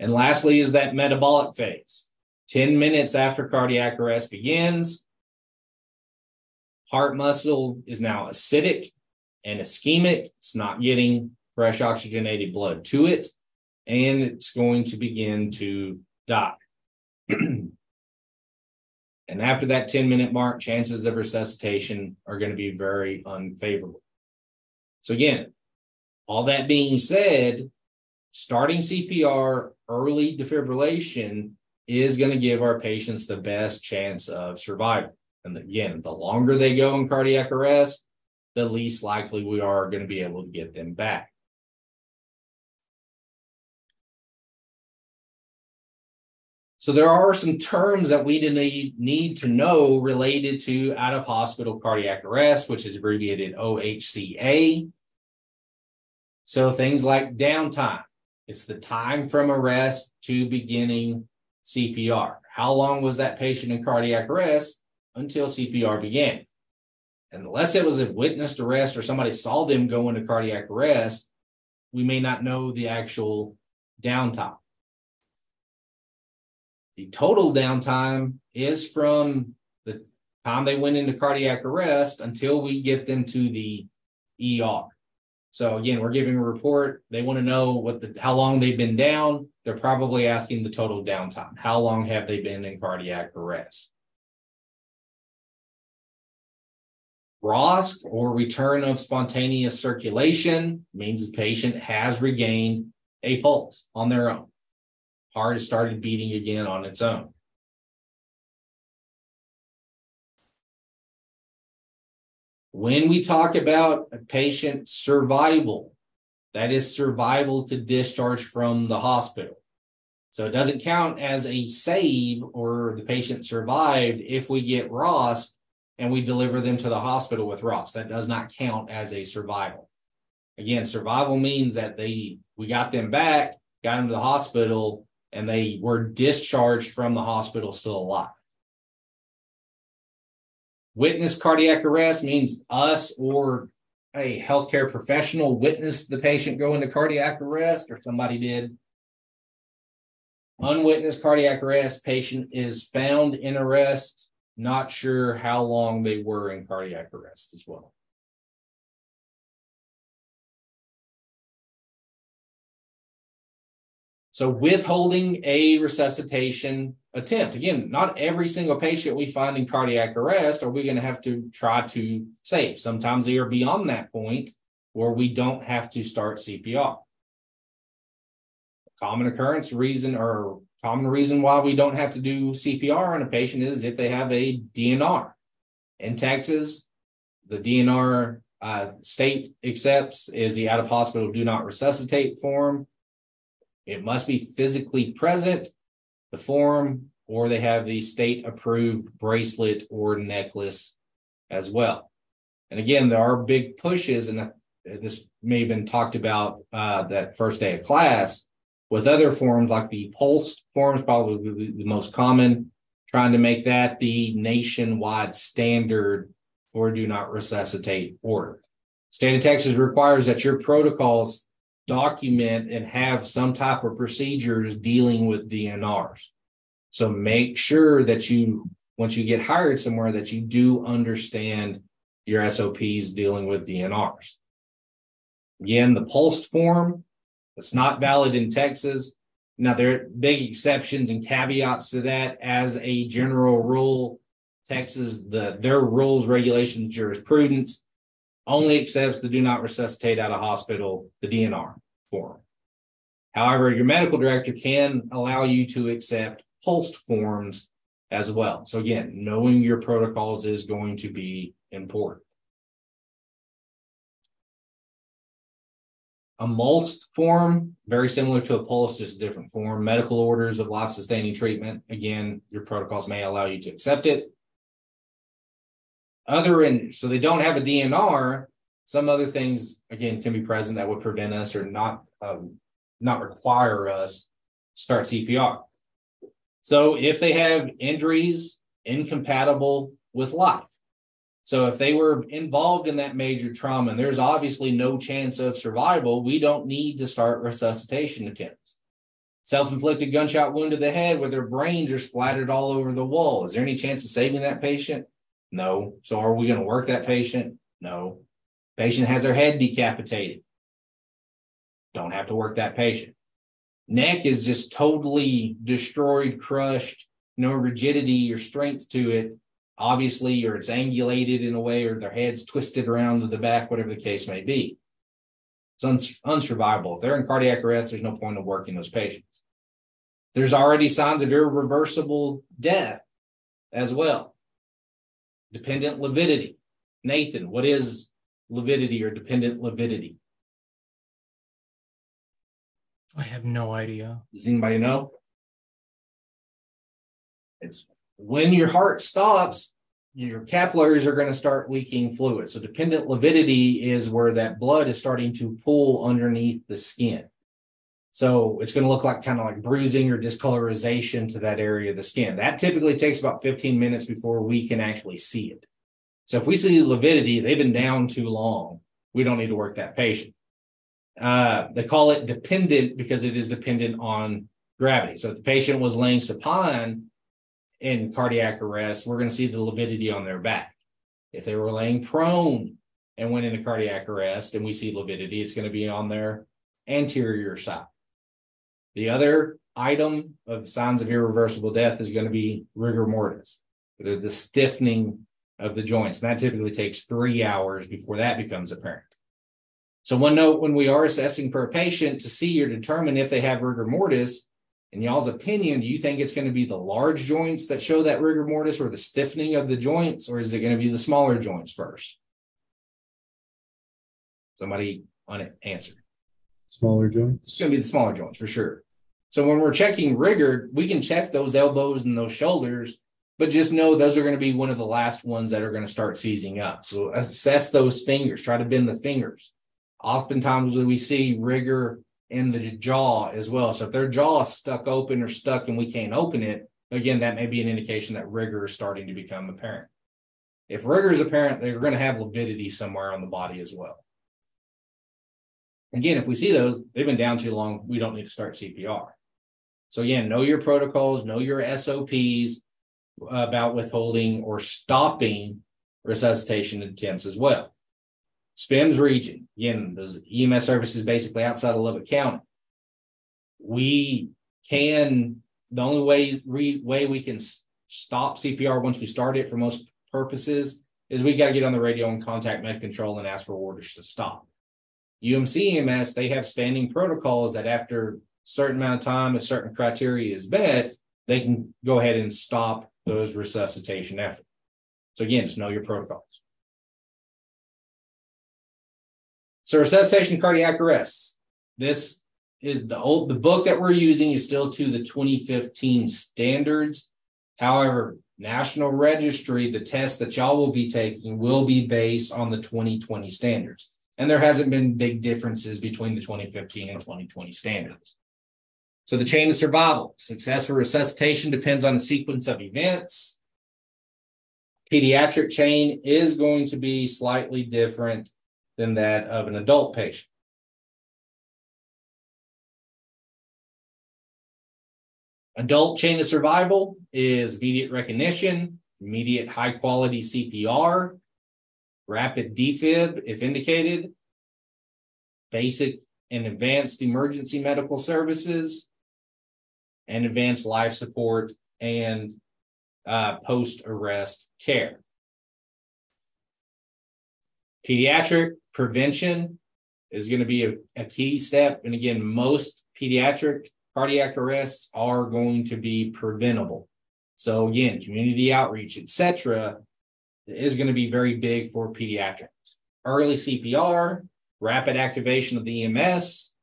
lastly, is that metabolic phase. 10 minutes after cardiac arrest begins, heart muscle is now acidic and ischemic. It's not getting fresh oxygenated blood to it, and it's going to begin to die. and after that 10 minute mark, chances of resuscitation are going to be very unfavorable. So, again, all that being said, starting CPR, early defibrillation is going to give our patients the best chance of survival. And again, the longer they go in cardiac arrest, the least likely we are going to be able to get them back. So there are some terms that we need, need to know related to out of hospital cardiac arrest, which is abbreviated OHCA. So things like downtime. It's the time from arrest to beginning CPR. How long was that patient in cardiac arrest until CPR began? unless it was a witnessed arrest or somebody saw them go into cardiac arrest, we may not know the actual downtime. The total downtime is from the time they went into cardiac arrest until we get them to the ER. So again, we're giving a report. They want to know what the how long they've been down. They're probably asking the total downtime. How long have they been in cardiac arrest? ROSC or return of spontaneous circulation means the patient has regained a pulse on their own. Heart started beating again on its own. When we talk about a patient survival, that is survival to discharge from the hospital. So it doesn't count as a save or the patient survived if we get ROSC and we deliver them to the hospital with ROSC. That does not count as a survival. Again, survival means that they we got them back, got them to the hospital, and they were discharged from the hospital still alive. Witness cardiac arrest means us or a healthcare professional witnessed the patient go into cardiac arrest or somebody did. Unwitnessed cardiac arrest, patient is found in arrest, not sure how long they were in cardiac arrest as well. So withholding a resuscitation attempt. Again, not every single patient we find in cardiac arrest are we going to have to try to save. Sometimes they are beyond that point where we don't have to start CPR. Common occurrence reason or common reason why we don't have to do CPR on a patient is if they have a DNR. In Texas, the DNR uh, state accepts is the out of hospital do not resuscitate form. It must be physically present, the form, or they have the state approved bracelet or necklace as well. And again, there are big pushes, and this may have been talked about uh, that first day of class with other forms like the POLST forms, probably the most common, trying to make that the nationwide standard for do not resuscitate order. State of Texas requires that your protocols document and have some type of procedures dealing with DNRs. So make sure that you, once you get hired somewhere, that you do understand your SOPs dealing with DNRs. Again, the POLST form, it's not valid in Texas. Now, there are big exceptions and caveats to that. As a general rule, Texas, the their rules, regulations, jurisprudence only accepts the do not resuscitate out of hospital, the DNR form. However, your medical director can allow you to accept POLST forms as well. So again, knowing your protocols is going to be important. A MOLST form, very similar to a POLST, just a different form. Medical orders of life sustaining treatment. Again, your protocols may allow you to accept it. Other in, so they don't have a DNR. Some other things, again, can be present that would prevent us or not, um, not require us start CPR. So if they have injuries incompatible with life, so if they were involved in that major trauma and there's obviously no chance of survival, we don't need to start resuscitation attempts. Self-inflicted gunshot wound to the head where their brains are splattered all over the wall. Is there any chance of saving that patient? No. So are we going to work that patient? No. Patient has their head decapitated. Don't have to work that patient. Neck is just totally destroyed, crushed, no rigidity or strength to it obviously, or it's angulated in a way, or their head's twisted around to the back, whatever the case may be. It's uns- unsurvivable. If they're in cardiac arrest, there's no point of working those patients. There's already signs of irreversible death as well. Dependent lividity. Nathan, what is lividity or dependent lividity? I have no idea. Does anybody know? It's when your heart stops, your capillaries are going to start leaking fluid. So dependent lividity is where that blood is starting to pool underneath the skin. So it's going to look like kind of like bruising or discolorization to that area of the skin. That typically takes about 15 minutes before we can actually see it. So if we see lividity, they've been down too long. We don't need to work that patient. Uh, they call it dependent because it is dependent on gravity. So if the patient was laying supine, in cardiac arrest, we're going to see the lividity on their back. If they were laying prone, and went into cardiac arrest and we see lividity, it's going to be on their anterior side. The other item of signs of irreversible death is going to be rigor mortis, the, stiffening of the joints. And that typically takes three hours before that becomes apparent. So one note when we are assessing for a patient to see or determine if they have rigor mortis, in y'all's opinion, do you think it's going to be the large joints that show that rigor mortis or the stiffening of the joints, or is it going to be the smaller joints first? Somebody on it answer. Smaller joints. It's going to be the smaller joints for sure. So when we're checking rigor, we can check those elbows and those shoulders, but just know those are going to be one of the last ones that are going to start seizing up. So assess those fingers, try to bend the fingers. Oftentimes we see rigor in the jaw as well. So if their jaw is stuck open or stuck and we can't open it, again, that may be an indication that rigor is starting to become apparent. If rigor is apparent, they're going to have lividity somewhere on the body as well. Again, if we see those, they've been down too long, we don't need to start CPR. So again, know your protocols, know your SOPs about withholding or stopping resuscitation attempts as well. SPEMS region, again, those EMS services basically outside of Lubbock County. We can, the only way, re, way we can stop CPR once we start it for most purposes is we got to get on the radio and contact med control and ask for orders to stop. UMC EMS, they have standing protocols that after certain amount of time, a certain criteria is met, they can go ahead and stop those resuscitation efforts. So again, just know your protocols. So resuscitation cardiac arrests. This is the old the book that we're using is still to the 2015 standards. However, National Registry, the test that y'all will be taking will be based on the 2020 standards. And there hasn't been big differences between the 2015 and 2020 standards. So the chain of survival, success successful resuscitation depends on a sequence of events. Pediatric chain is going to be slightly different than that of an adult patient. Adult chain of survival is immediate recognition, immediate high quality CPR, rapid defib if indicated, basic and advanced emergency medical services, and advanced life support and uh, post arrest care. Pediatric prevention is going to be a, a key step. And again, most pediatric cardiac arrests are going to be preventable. So again, community outreach, etc., is going to be very big for pediatrics. Early CPR, rapid activation of the EMS,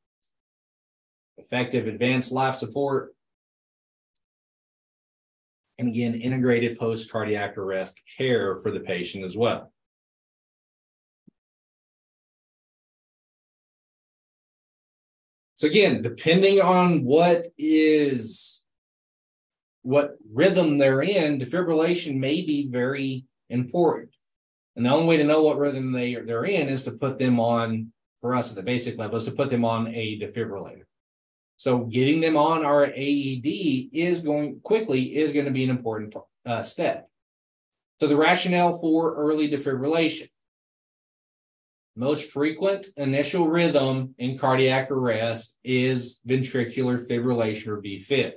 effective advanced life support, and again, integrated post cardiac arrest care for the patient as well. So again, depending on what is what rhythm they're in, defibrillation may be very important. And the only way to know what rhythm they they're in is to put them on for us at the basic level is to put them on a defibrillator. So getting them on our AED is going quickly is going to be an important uh, step. So the rationale for early defibrillation. Most frequent initial rhythm in cardiac arrest is ventricular fibrillation or VFib.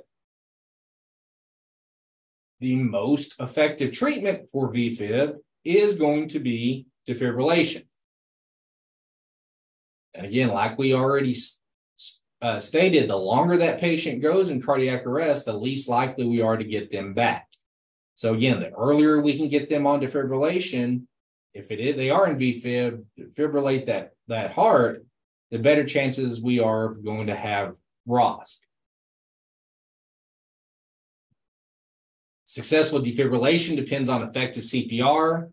The most effective treatment for VFib is going to be defibrillation. And again, like we already uh, stated, the longer that patient goes in cardiac arrest, the least likely we are to get them back. So again, the earlier we can get them on defibrillation, if it is they are in VFib, defibrillate that that heart, the better chances we are of going to have ROSC. Successful defibrillation depends on effective CPR,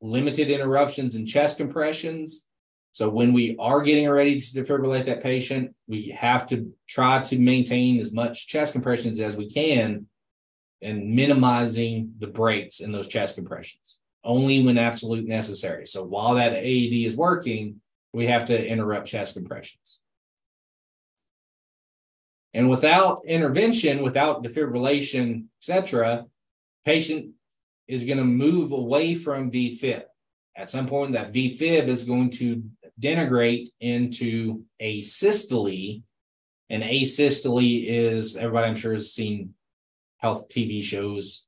limited interruptions in chest compressions. So when we are getting ready to defibrillate that patient, we have to try to maintain as much chest compressions as we can and minimizing the breaks in those chest compressions only when absolute necessary. So while that AED is working, we have to interrupt chest compressions. And without intervention, without defibrillation, etc., patient is going to move away from VFib. at some point that VFib is going to denigrate into asystole. And asystole is everybody I'm sure has seen health TV shows.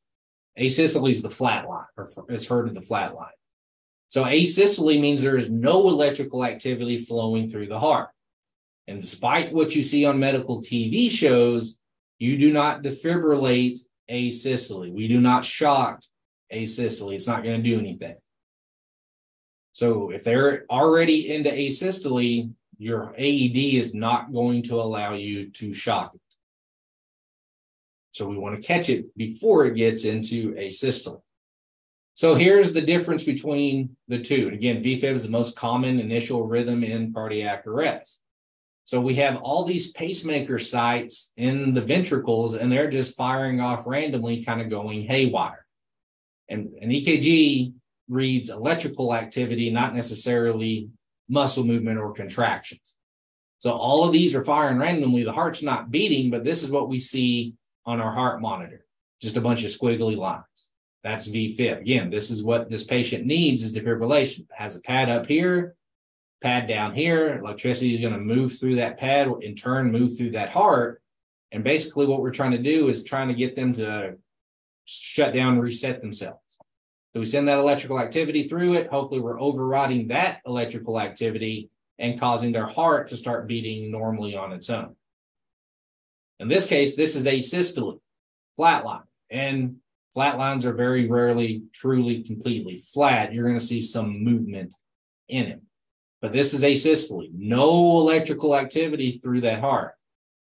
Asystole is the flat line, or has heard of the flat line. So asystole means there is no electrical activity flowing through the heart. And despite what you see on medical TV shows, you do not defibrillate asystole. We do not shock asystole. It's not going to do anything. So if they're already into asystole, your AED is not going to allow you to shock it. So we want to catch it before it gets into asystole. So here's the difference between the two. And again, VFib is the most common initial rhythm in cardiac arrest. So we have all these pacemaker sites in the ventricles, and they're just firing off randomly, kind of going haywire. And an EKG reads electrical activity, not necessarily muscle movement or contractions. So all of these are firing randomly. The heart's not beating, but this is what we see on our heart monitor just a bunch of squiggly lines. That's VFib. Again, this is what this patient needs is defibrillation. Has a pad up here, pad down here. Electricity is going to move through that pad, in turn, move through that heart. And basically, what we're trying to do is trying to get them to shut down and reset themselves. So we send that electrical activity through it. Hopefully, we're overriding that electrical activity and causing their heart to start beating normally on its own. In this case, this is a asystole, flatline. And flat lines are very rarely truly completely flat. You're going to see some movement in it. But this is asystole, no electrical activity through that heart.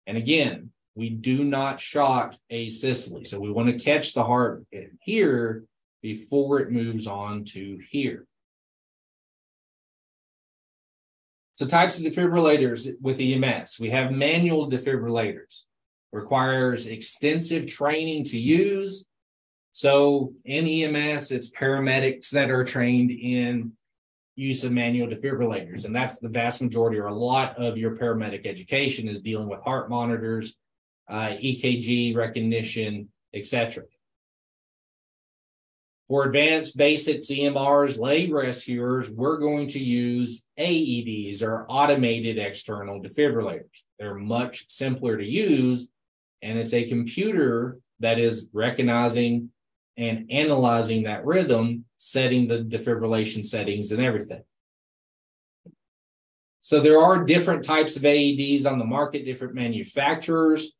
And again, we do not shock asystole. So we want to catch the heart here before it moves on to here. So types of defibrillators with EMS. We have manual defibrillators. Requires extensive training to use. So in EMS, it's paramedics that are trained in use of manual defibrillators. And that's the vast majority or a lot of your paramedic education is dealing with heart monitors, uh, EKG recognition, etc. For advanced basic EMRs, lay rescuers, we're going to use AEDs or automated external defibrillators. They're much simpler to use, and it's a computer that is recognizing and analyzing that rhythm, setting the defibrillation settings and everything. So there are different types of AEDs on the market, different manufacturers.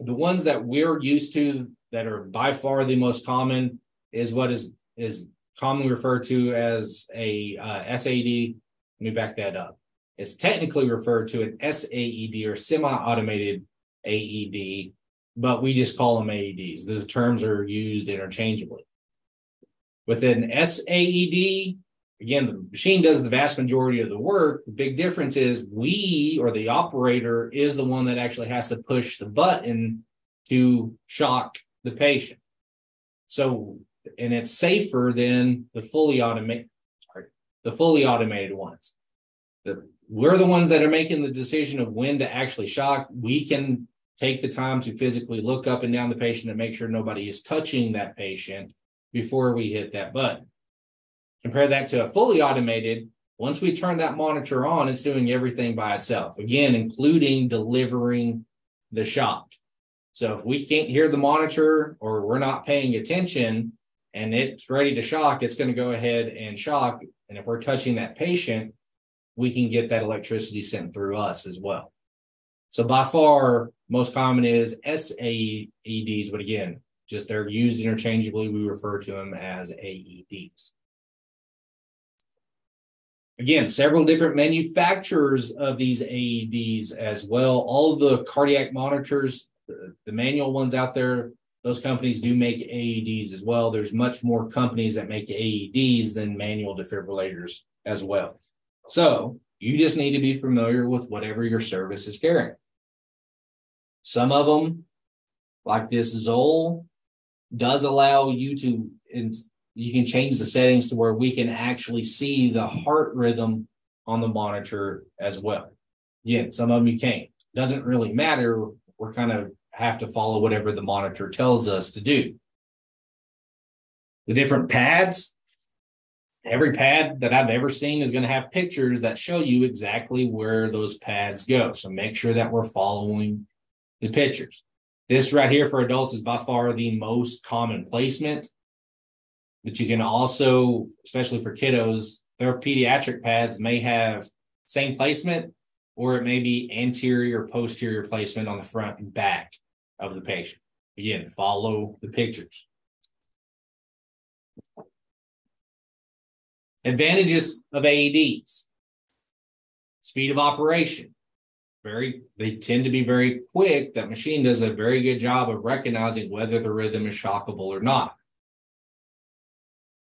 The ones that we're used to that are by far the most common is what is is commonly referred to as a uh, SAED. Let me back that up. It's technically referred to an SAED or semi-automated AED, but we just call them AEDs. Those terms are used interchangeably. With an SAED, again, the machine does the vast majority of the work. The big difference is we or the operator is the one that actually has to push the button to shock the patient. So and it's safer than the fully automated the fully automated ones. The, we're the ones that are making the decision of when to actually shock. We can take the time to physically look up and down the patient and make sure nobody is touching that patient before we hit that button. Compare that to a fully automated. Once we turn that monitor on, it's doing everything by itself, again, including delivering the shock. So if we can't hear the monitor or we're not paying attention, and it's ready to shock, it's going to go ahead and shock. And if we're touching that patient, we can get that electricity sent through us as well. So by far, most common is SAEDs, but again, just they're used interchangeably. We refer to them as AEDs. Again, several different manufacturers of these AEDs as well. All the cardiac monitors, the, the manual ones out there, those companies do make AEDs as well. There's much more companies that make AEDs than manual defibrillators as well. So you just need to be familiar with whatever your service is carrying. Some of them, like this Zoll, does allow you to, and you can change the settings to where we can actually see the heart rhythm on the monitor as well. Again, some of them you can't. Doesn't really matter. We're kind of have to follow whatever the monitor tells us to do. The different pads, every pad that I've ever seen is going to have pictures that show you exactly where those pads go. So make sure that we're following the pictures. This right here for adults is by far the most common placement. But you can also, especially for kiddos, their pediatric pads may have same placement or it may be anterior posterior placement on the front and back of the patient. Again, follow the pictures. Advantages of AEDs. Speed of operation. Very, they tend to be very quick. That machine does a very good job of recognizing whether the rhythm is shockable or not.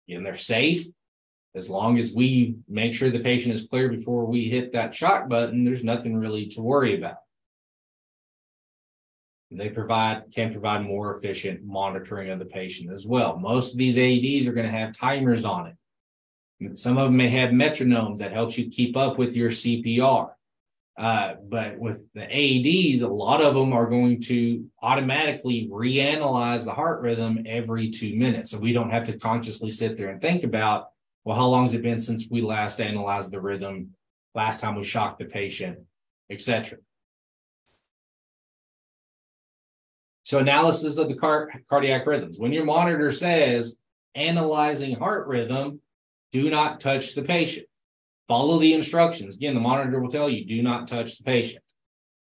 And they're safe. As long as we make sure the patient is clear before we hit that shock button, there's nothing really to worry about. They provide can provide more efficient monitoring of the patient as well. Most of these AEDs are going to have timers on it. Some of them may have metronomes that helps you keep up with your CPR. Uh, but with the AEDs, a lot of them are going to automatically reanalyze the heart rhythm every two minutes. So we don't have to consciously sit there and think about, well, how long has it been since we last analyzed the rhythm, last time we shocked the patient, etc. So analysis of the car- cardiac rhythms. When your monitor says analyzing heart rhythm, do not touch the patient. Follow the instructions. Again, the monitor will tell you do not touch the patient.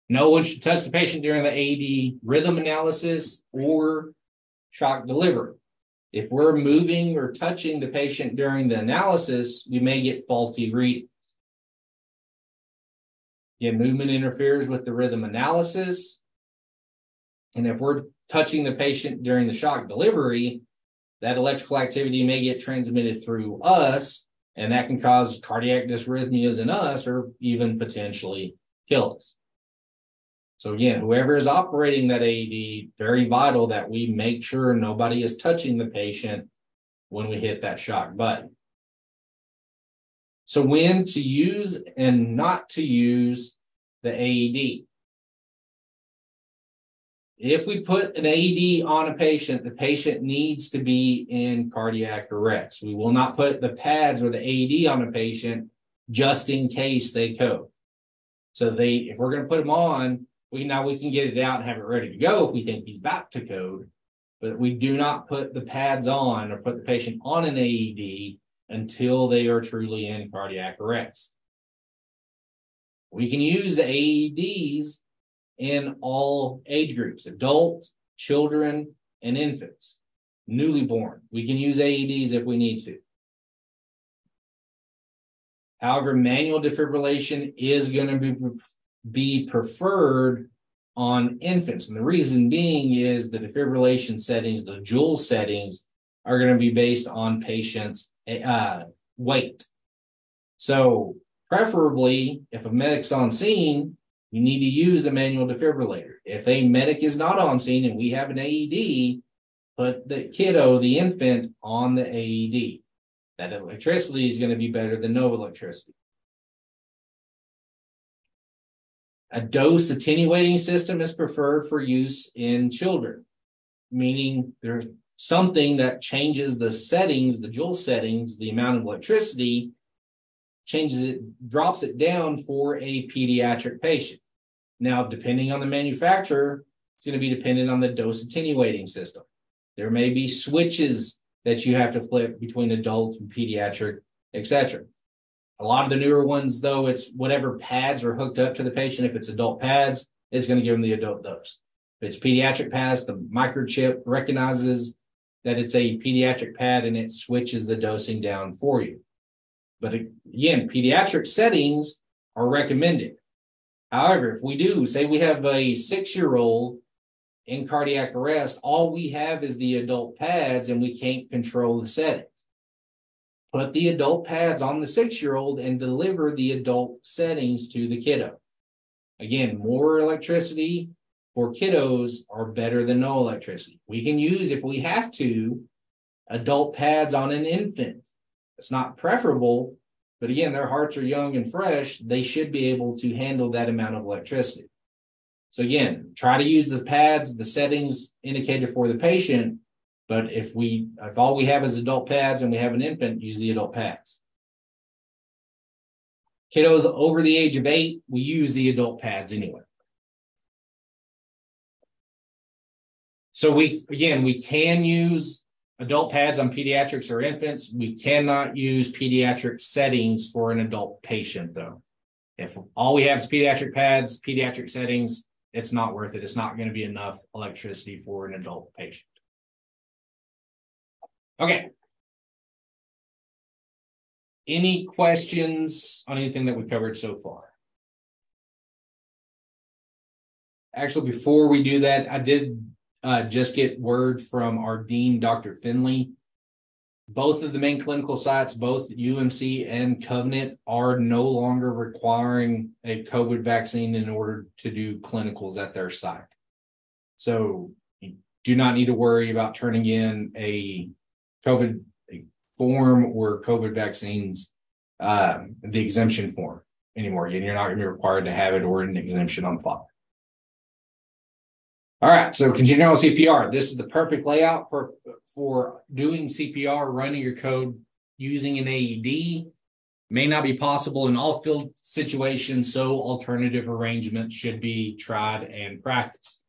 No one should touch the patient during the AED rhythm analysis or shock delivery. If we're moving or touching the patient during the analysis, we may get faulty readings. Again, movement interferes with the rhythm analysis. And if we're touching the patient during the shock delivery, that electrical activity may get transmitted through us, and that can cause cardiac dysrhythmias in us or even potentially kill us. So again, whoever is operating that AED, very vital that we make sure nobody is touching the patient when we hit that shock button. So when to use and not to use the AED. If we put an AED on a patient, the patient needs to be in cardiac arrest. We will not put the pads or the AED on a patient just in case they code. So they, if we're going to put them on, we now we can get it out and have it ready to go if we think he's about to code. But we do not put the pads on or put the patient on an AED until they are truly in cardiac arrest. We can use AEDs in all age groups adults, children, and infants, newly born. We can use AEDs if we need to. However, manual defibrillation is going to be, be preferred on infants. And the reason being is the defibrillation settings, the joule settings, are going to be based on patients' uh, weight. So, preferably, if a medic's on scene, you need to use a manual defibrillator. If a medic is not on scene and we have an AED, put the kiddo, the infant, on the AED. That electricity is going to be better than no electricity. A dose attenuating system is preferred for use in children, meaning there's something that changes the settings, the joule settings, the amount of electricity changes it, drops it down for a pediatric patient. Now, depending on the manufacturer, it's going to be dependent on the dose attenuating system. There may be switches that you have to flip between adult and pediatric, etc. A lot of the newer ones, though, it's whatever pads are hooked up to the patient. If it's adult pads, it's going to give them the adult dose. If it's pediatric pads, the microchip recognizes that it's a pediatric pad and it switches the dosing down for you. But again, pediatric settings are recommended. However, if we do, say we have a six year old in cardiac arrest, all we have is the adult pads and we can't control the settings. Put the adult pads on the six year old and deliver the adult settings to the kiddo. Again, more electricity for kiddos are better than no electricity. We can use, if we have to, adult pads on an infant it's not preferable, but again, their hearts are young and fresh. They should be able to handle that amount of electricity. So again, try to use the pads, the settings indicated for the patient, But if we, if all we have is adult pads and we have an infant, use the adult pads. Kiddos over the age of eight, we use the adult pads anyway. So we, again, we can use adult pads on pediatrics or infants. We cannot use pediatric settings for an adult patient though. If all we have is pediatric pads, pediatric settings, it's not worth it. It's not going to be enough electricity for an adult patient. Okay. Any questions on anything that we covered so far? Actually, before we do that, I did uh, just get word from our dean, Dr. Finley. Both of the main clinical sites, both UMC and Covenant, are no longer requiring a COVID vaccine in order to do clinicals at their site. So you do not need to worry about turning in a COVID form or COVID vaccines, uh, the exemption form anymore. And you're not going to be required to have it or an exemption on file. All right, so continuing on CPR. This is the perfect layout for, for doing CPR, running your code using an AED. May not be possible in all field situations, so alternative arrangements should be tried and practiced.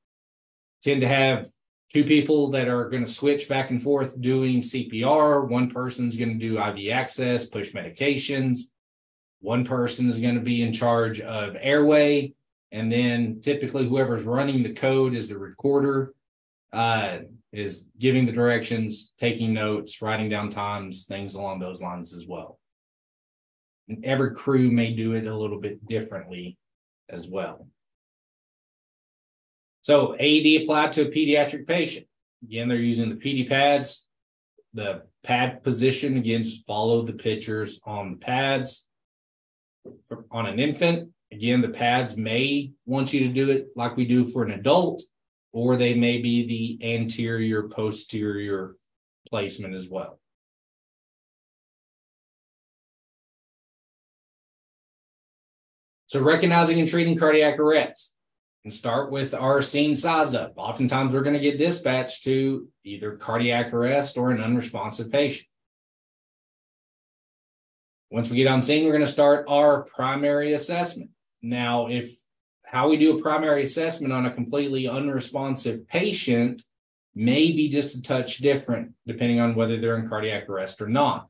Tend to have two people that are going to switch back and forth doing CPR. One person's going to do IV access, push medications. One person is going to be in charge of airway. And then typically whoever's running the code is the recorder, uh, is giving the directions, taking notes, writing down times, things along those lines as well. And every crew may do it a little bit differently as well. So AED applied to a pediatric patient. Again, they're using the PD pads. The pad position, again, just follow the pictures on the pads. On an infant, again, the pads may want you to do it like we do for an adult, or they may be the anterior posterior placement as well. So recognizing and treating cardiac arrest and start with our scene size up. Oftentimes we're going to get dispatched to either cardiac arrest or an unresponsive patient. Once we get on scene, we're going to start our primary assessment. Now, if how we do a primary assessment on a completely unresponsive patient may be just a touch different depending on whether they're in cardiac arrest or not.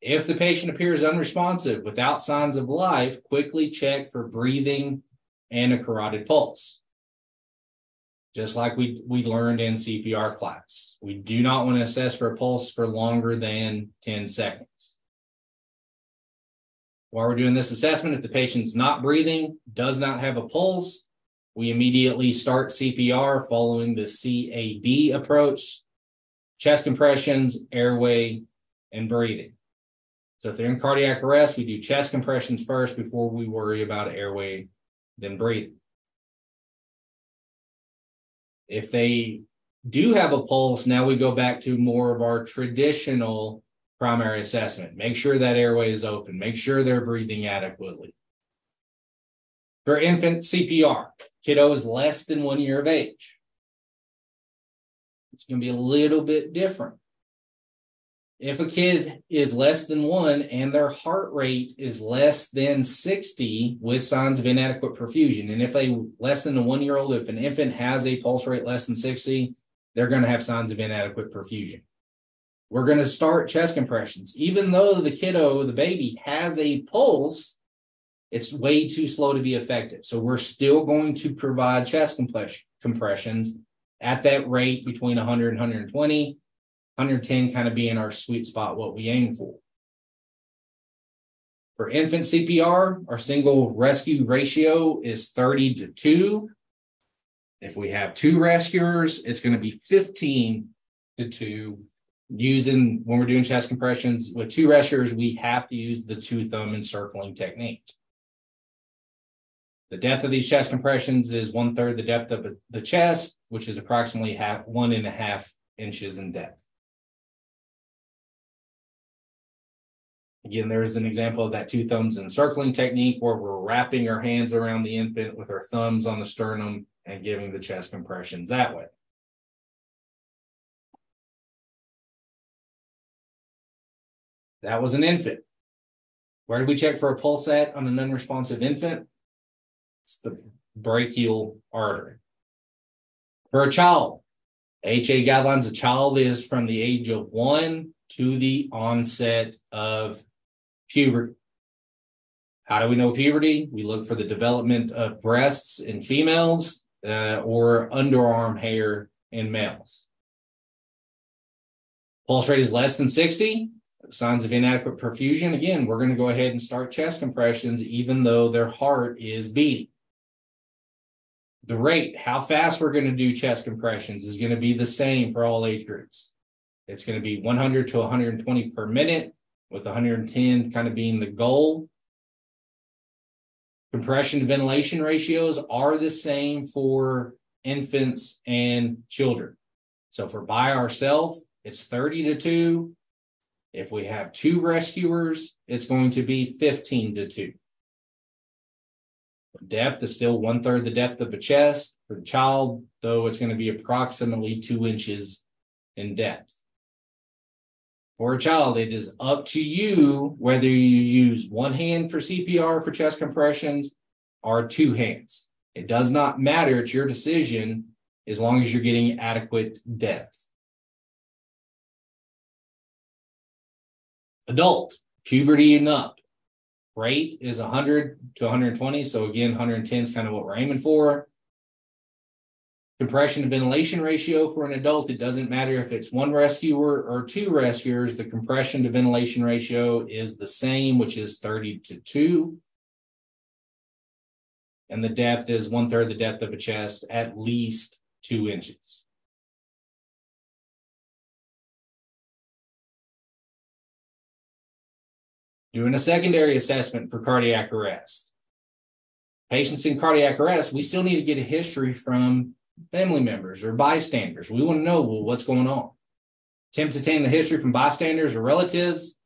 If the patient appears unresponsive without signs of life, quickly check for breathing and a carotid pulse. Just like we, we learned in CPR class. We do not want to assess for a pulse for longer than 10 seconds. While we're doing this assessment, if the patient's not breathing, does not have a pulse, we immediately start CPR following the CAB approach, chest compressions, airway, and breathing. So if they're in cardiac arrest, we do chest compressions first before we worry about airway, then breathing. If they do have a pulse, now we go back to more of our traditional primary assessment. Make sure that airway is open. Make sure they're breathing adequately. For infant CPR, kiddos less than one year of age. It's going to be a little bit different. If a kid is less than one and their heart rate is less than 60 with signs of inadequate perfusion, and if a less than a one year old, if an infant has a pulse rate less than 60, they're going to have signs of inadequate perfusion. We're going to start chest compressions. Even though the kiddo, the baby, has a pulse, it's way too slow to be effective. So we're still going to provide chest compressions at that rate between 100 and 120 110 kind of being our sweet spot, what we aim for. For infant CPR, our single rescue ratio is 30 to 2. If we have two rescuers, it's going to be 15 to 2. Using when we're doing chest compressions with two rescuers, we have to use the two thumb encircling technique. The depth of these chest compressions is one third the depth of the chest, which is approximately half, one and a half inches in depth. Again, there's an example of that two thumbs encircling technique where we're wrapping our hands around the infant with our thumbs on the sternum and giving the chest compressions that way. That was an infant. Where do we check for a pulse at on an unresponsive infant? It's the brachial artery. For a child, HA guidelines, a child is from the age of one to the onset of puberty. How do we know puberty? We look for the development of breasts in females uh, or underarm hair in males. Pulse rate is less than 60. Signs of inadequate perfusion. Again, we're going to go ahead and start chest compressions, even though their heart is beating. The rate, how fast we're going to do chest compressions, is going to be the same for all age groups. It's going to be 100 to 120 per minute, with 110 kind of being the goal. Compression to ventilation ratios are the same for infants and children. So for by ourselves, it's 30 to 2. If we have two rescuers, it's going to be 15 to 2. Depth is still one third the depth of the chest. For the child, though, it's going to be approximately two inches in depth. For a child, it is up to you whether you use one hand for CPR for chest compressions or two hands. It does not matter. It's your decision as long as you're getting adequate depth. Adult, puberty and up. Rate is 100 to 120. So again, 110 is kind of what we're aiming for. Compression to ventilation ratio for an adult, it doesn't matter if it's one rescuer or two rescuers, the compression to ventilation ratio is the same, which is 30 to 2. And the depth is one third the depth of a chest, at least two inches. Doing a secondary assessment for cardiac arrest. Patients in cardiac arrest, we still need to get a history from family members or bystanders. We want to know well, what's going on. Attempt to obtain the history from bystanders or relatives.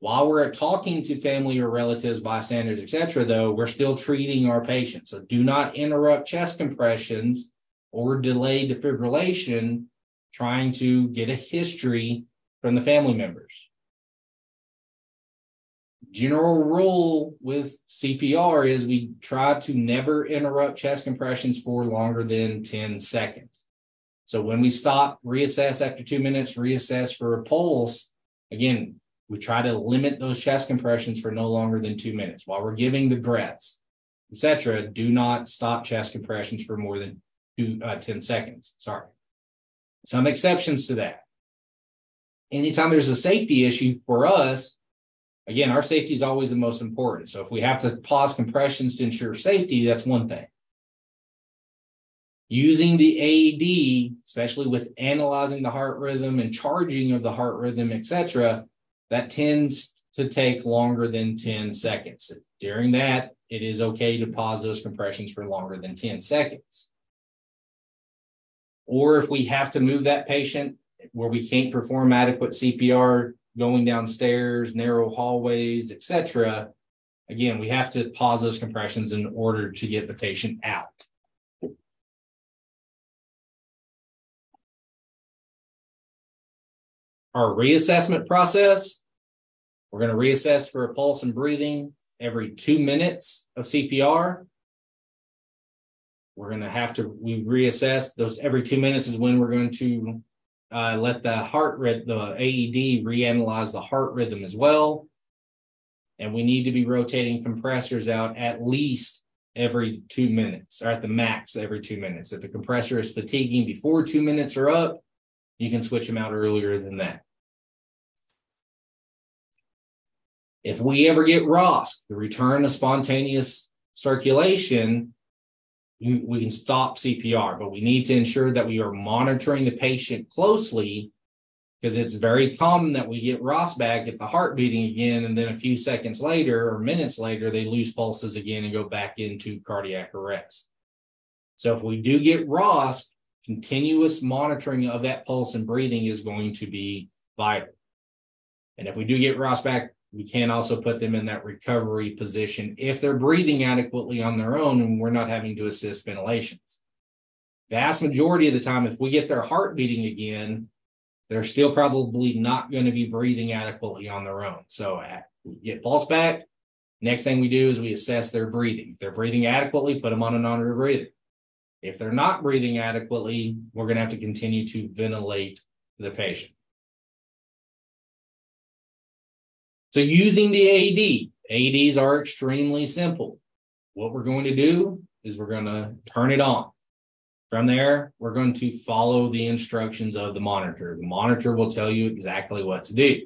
While we're talking to family or relatives, bystanders, etc., though, we're still treating our patient. So do not interrupt chest compressions or delay defibrillation trying to get a history from the family members general rule with CPR is we try to never interrupt chest compressions for longer than 10 seconds. So when we stop, reassess after two minutes, reassess for a pulse, again, we try to limit those chest compressions for no longer than two minutes while we're giving the breaths, etc. Do not stop chest compressions for more than two, uh, 10 seconds. Sorry. Some exceptions to that. Anytime there's a safety issue for us, Again, our safety is always the most important. So if we have to pause compressions to ensure safety, that's one thing. Using the AED, especially with analyzing the heart rhythm and charging of the heart rhythm, etc., that tends to take longer than 10 seconds. During that, it is okay to pause those compressions for longer than 10 seconds. Or if we have to move that patient where we can't perform adequate CPR going downstairs, narrow hallways, etc. Again, we have to pause those compressions in order to get the patient out. Our reassessment process, we're going to reassess for a pulse and breathing every two minutes of CPR. We're going to have to we reassess those every two minutes is when we're going to uh, let the heart rate, the AED reanalyze the heart rhythm as well. And we need to be rotating compressors out at least every two minutes, or at the max every two minutes. If the compressor is fatiguing before two minutes are up, you can switch them out earlier than that. If we ever get ROSC, the return of spontaneous circulation, we can stop CPR, but we need to ensure that we are monitoring the patient closely because it's very common that we get ROSC back, get the heart beating again, and then a few seconds later or minutes later, they lose pulses again and go back into cardiac arrest. So if we do get ROSC, continuous monitoring of that pulse and breathing is going to be vital. And if we do get ROSC back, we can also put them in that recovery position if they're breathing adequately on their own and we're not having to assist ventilations. Vast majority of the time, if we get their heart beating again, they're still probably not going to be breathing adequately on their own. So uh, we get pulse back. Next thing we do is we assess their breathing. If they're breathing adequately, put them on a non breathing. If they're not breathing adequately, we're going to have to continue to ventilate the patient. So using the AED, AEDs are extremely simple. What we're going to do is we're going to turn it on. From there, we're going to follow the instructions of the monitor. The monitor will tell you exactly what to do.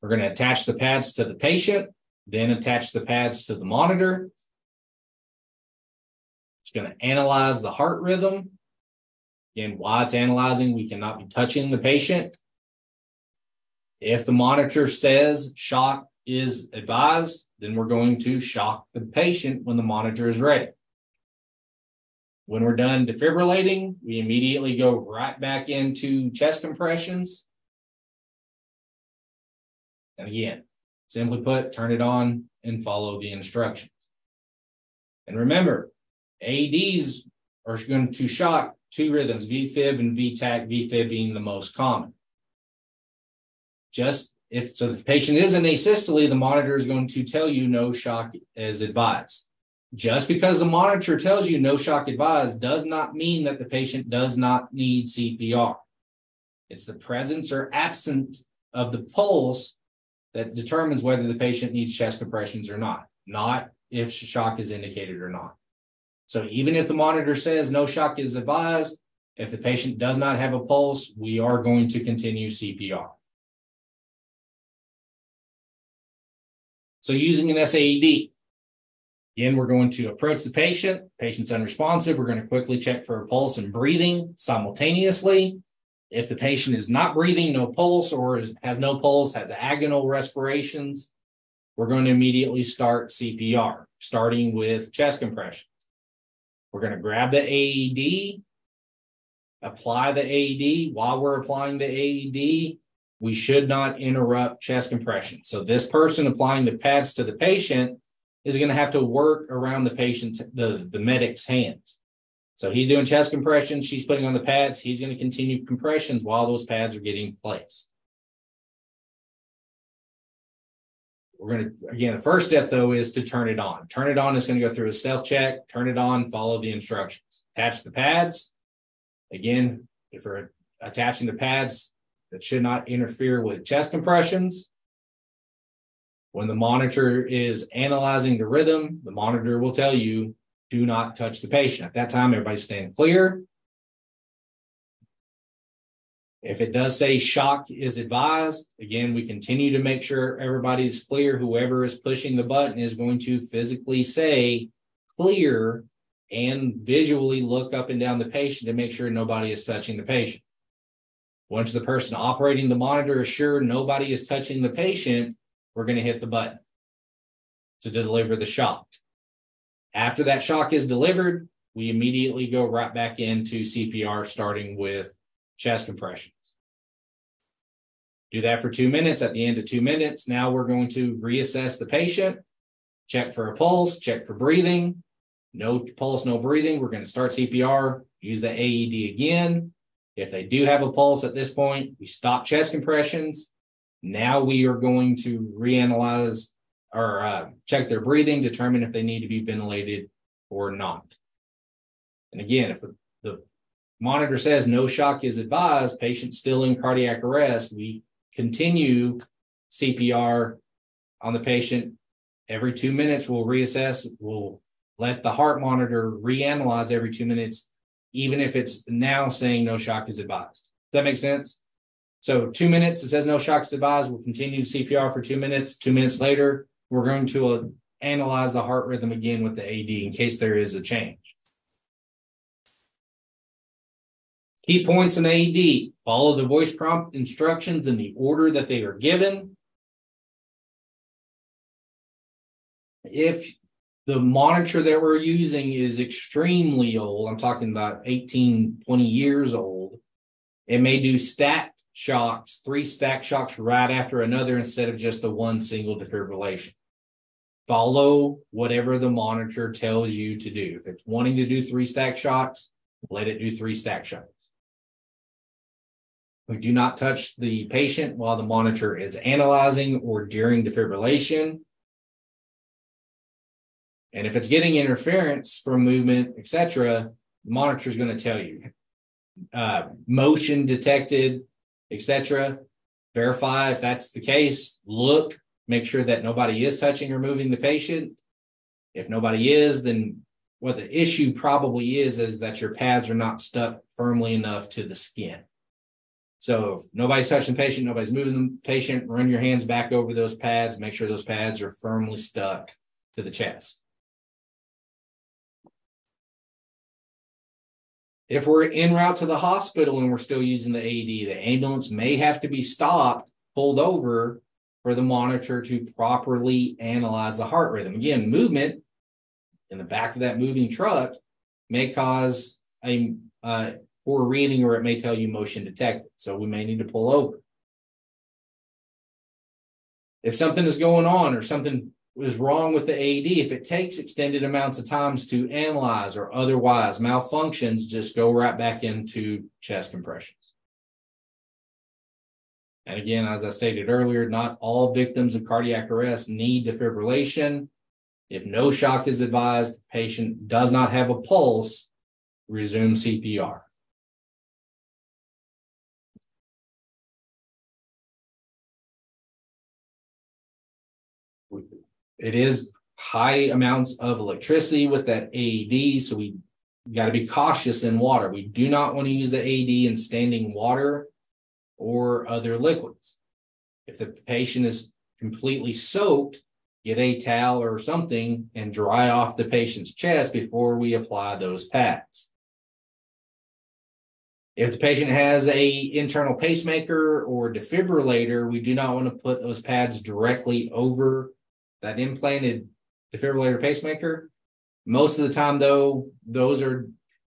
We're going to attach the pads to the patient, then attach the pads to the monitor. It's going to analyze the heart rhythm. Again, while it's analyzing, we cannot be touching the patient. If the monitor says shock is advised, then we're going to shock the patient when the monitor is ready. When we're done defibrillating, we immediately go right back into chest compressions. And again, simply put, turn it on and follow the instructions. And remember, AEDs are going to shock two rhythms, VFib and VTach, VFib being the most common. Just if so, if the patient is in asystole, the monitor is going to tell you no shock is advised. Just because the monitor tells you no shock advised does not mean that the patient does not need CPR. It's the presence or absence of the pulse that determines whether the patient needs chest compressions or not, not if shock is indicated or not. So even if the monitor says no shock is advised, if the patient does not have a pulse, we are going to continue CPR. So using an SAED, again, we're going to approach the patient. Patient's unresponsive. We're going to quickly check for a pulse and breathing simultaneously. If the patient is not breathing, no pulse, or is, has no pulse, has agonal respirations, we're going to immediately start CPR, starting with chest compressions. We're going to grab the AED, apply the AED. While we're applying the AED, we should not interrupt chest compression. So this person applying the pads to the patient is going to have to work around the patient's the, the medic's hands. So he's doing chest compressions, she's putting on the pads, he's going to continue compressions while those pads are getting placed. We're going to, again, the first step though is to turn it on. Turn it on is going to go through a self check, turn it on, follow the instructions. Attach the pads. Again, if we're attaching the pads, that should not interfere with chest compressions. When the monitor is analyzing the rhythm, the monitor will tell you do not touch the patient. At that time, everybody stand clear. If it does say shock is advised, again, we continue to make sure everybody's clear. Whoever is pushing the button is going to physically say clear and visually look up and down the patient to make sure nobody is touching the patient. Once the person operating the monitor is sure nobody is touching the patient, we're going to hit the button to deliver the shock. After that shock is delivered, we immediately go right back into CPR, starting with chest compressions. Do that for two minutes. At the end of two minutes, now we're going to reassess the patient, check for a pulse, check for breathing. No pulse, no breathing. We're going to start CPR, use the AED again, if they do have a pulse at this point, we stop chest compressions. Now we are going to reanalyze or uh, check their breathing, determine if they need to be ventilated or not. And again, if the, the monitor says no shock is advised, patient still in cardiac arrest, we continue CPR on the patient. Every two minutes, we'll reassess. We'll let the heart monitor reanalyze every two minutes even if it's now saying no shock is advised. Does that make sense? So two minutes, it says no shock is advised. We'll continue CPR for two minutes. Two minutes later, we're going to uh, analyze the heart rhythm again with the AD in case there is a change. Key points in AED. Follow the voice prompt instructions in the order that they are given. If the monitor that we're using is extremely old. I'm talking about 18, 20 years old. It may do stacked shocks, three stack shocks right after another instead of just the one single defibrillation. Follow whatever the monitor tells you to do. If it's wanting to do three stack shocks, let it do three stack shocks. We do not touch the patient while the monitor is analyzing or during defibrillation. And if it's getting interference from movement, etc., the monitor is going to tell you. Uh, motion detected, etc. Verify if that's the case. Look, make sure that nobody is touching or moving the patient. If nobody is, then what the issue probably is is that your pads are not stuck firmly enough to the skin. So if nobody's touching the patient, nobody's moving the patient, run your hands back over those pads, make sure those pads are firmly stuck to the chest. If we're en route to the hospital and we're still using the AED, the ambulance may have to be stopped, pulled over for the monitor to properly analyze the heart rhythm. Again, movement in the back of that moving truck may cause a uh, poor reading or it may tell you motion detected. So we may need to pull over. If something is going on or something is wrong with the AED, if it takes extended amounts of times to analyze or otherwise malfunctions, just go right back into chest compressions. And again, as I stated earlier, not all victims of cardiac arrest need defibrillation. If no shock is advised, patient does not have a pulse, resume CPR. It is high amounts of electricity with that AED, so we got to be cautious in water. We do not want to use the AED in standing water or other liquids. If the patient is completely soaked, get a towel or something and dry off the patient's chest before we apply those pads. If the patient has a internal pacemaker or defibrillator, we do not want to put those pads directly over that implanted defibrillator pacemaker. Most of the time, though, those are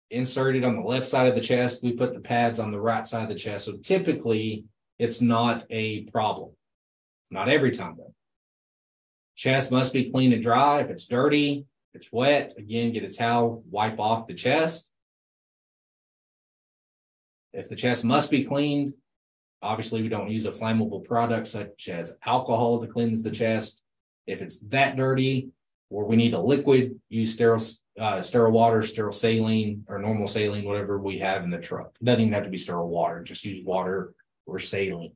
inserted on the left side of the chest. We put the pads on the right side of the chest. So typically, it's not a problem. Not every time, though. Chest must be clean and dry. If it's dirty, it's wet, again, get a towel, wipe off the chest. If the chest must be cleaned, obviously we don't use a flammable product such as alcohol to cleanse the chest. If it's that dirty or we need a liquid, use sterile uh, sterile water, sterile saline, or normal saline, whatever we have in the truck. It doesn't even have to be sterile water, just use water or saline.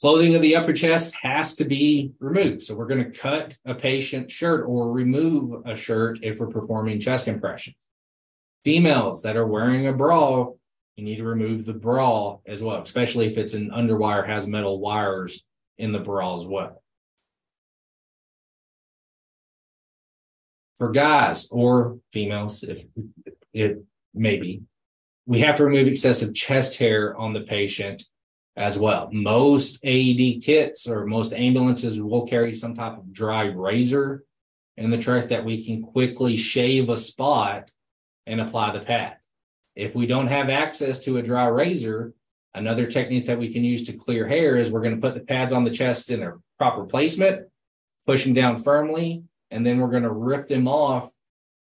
Clothing of the upper chest has to be removed. So we're going to cut a patient's shirt or remove a shirt if we're performing chest compressions. Females that are wearing a bra, you need to remove the bra as well, especially if it's an underwire, has metal wires in the bra as well. For guys or females, if it maybe, we have to remove excessive chest hair on the patient as well. Most AED kits or most ambulances will carry some type of dry razor in the truck that we can quickly shave a spot and apply the pad. If we don't have access to a dry razor, Another technique that we can use to clear hair is we're going to put the pads on the chest in their proper placement, push them down firmly, and then we're going to rip them off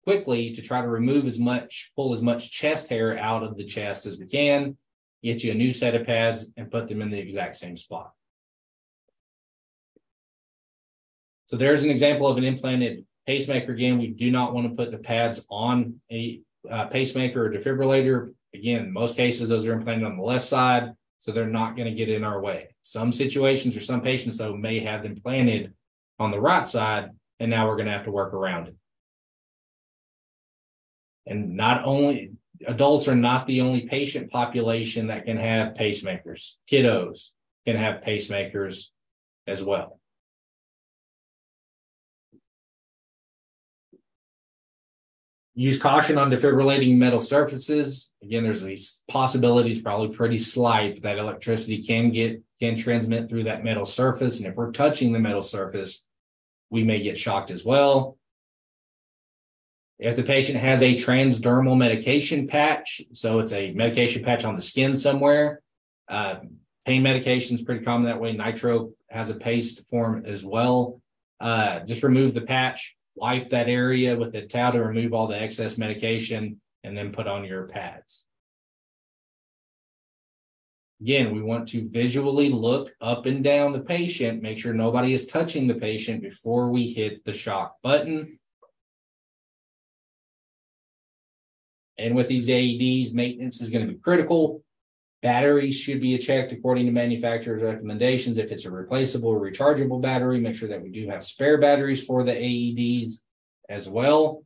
quickly to try to remove as much, pull as much chest hair out of the chest as we can, get you a new set of pads and put them in the exact same spot. So there's an example of an implanted pacemaker. Again, we do not want to put the pads on a uh, pacemaker or defibrillator Again, most cases, those are implanted on the left side, so they're not going to get in our way. Some situations or some patients, though, may have them planted on the right side, and now we're going to have to work around it. And not only adults are not the only patient population that can have pacemakers, kiddos can have pacemakers as well. Use caution on defibrillating metal surfaces. Again, there's these possibilities, probably pretty slight, that electricity can get can transmit through that metal surface. And if we're touching the metal surface, we may get shocked as well. If the patient has a transdermal medication patch, so it's a medication patch on the skin somewhere, uh, pain medication is pretty common that way. Nitro has a paste form as well. Uh, just remove the patch, wipe that area with a towel to remove all the excess medication and then put on your pads. Again, we want to visually look up and down the patient, make sure nobody is touching the patient before we hit the shock button. And with these AEDs, maintenance is going to be critical. Batteries should be checked according to manufacturer's recommendations. If it's a replaceable or rechargeable battery, make sure that we do have spare batteries for the AEDs as well.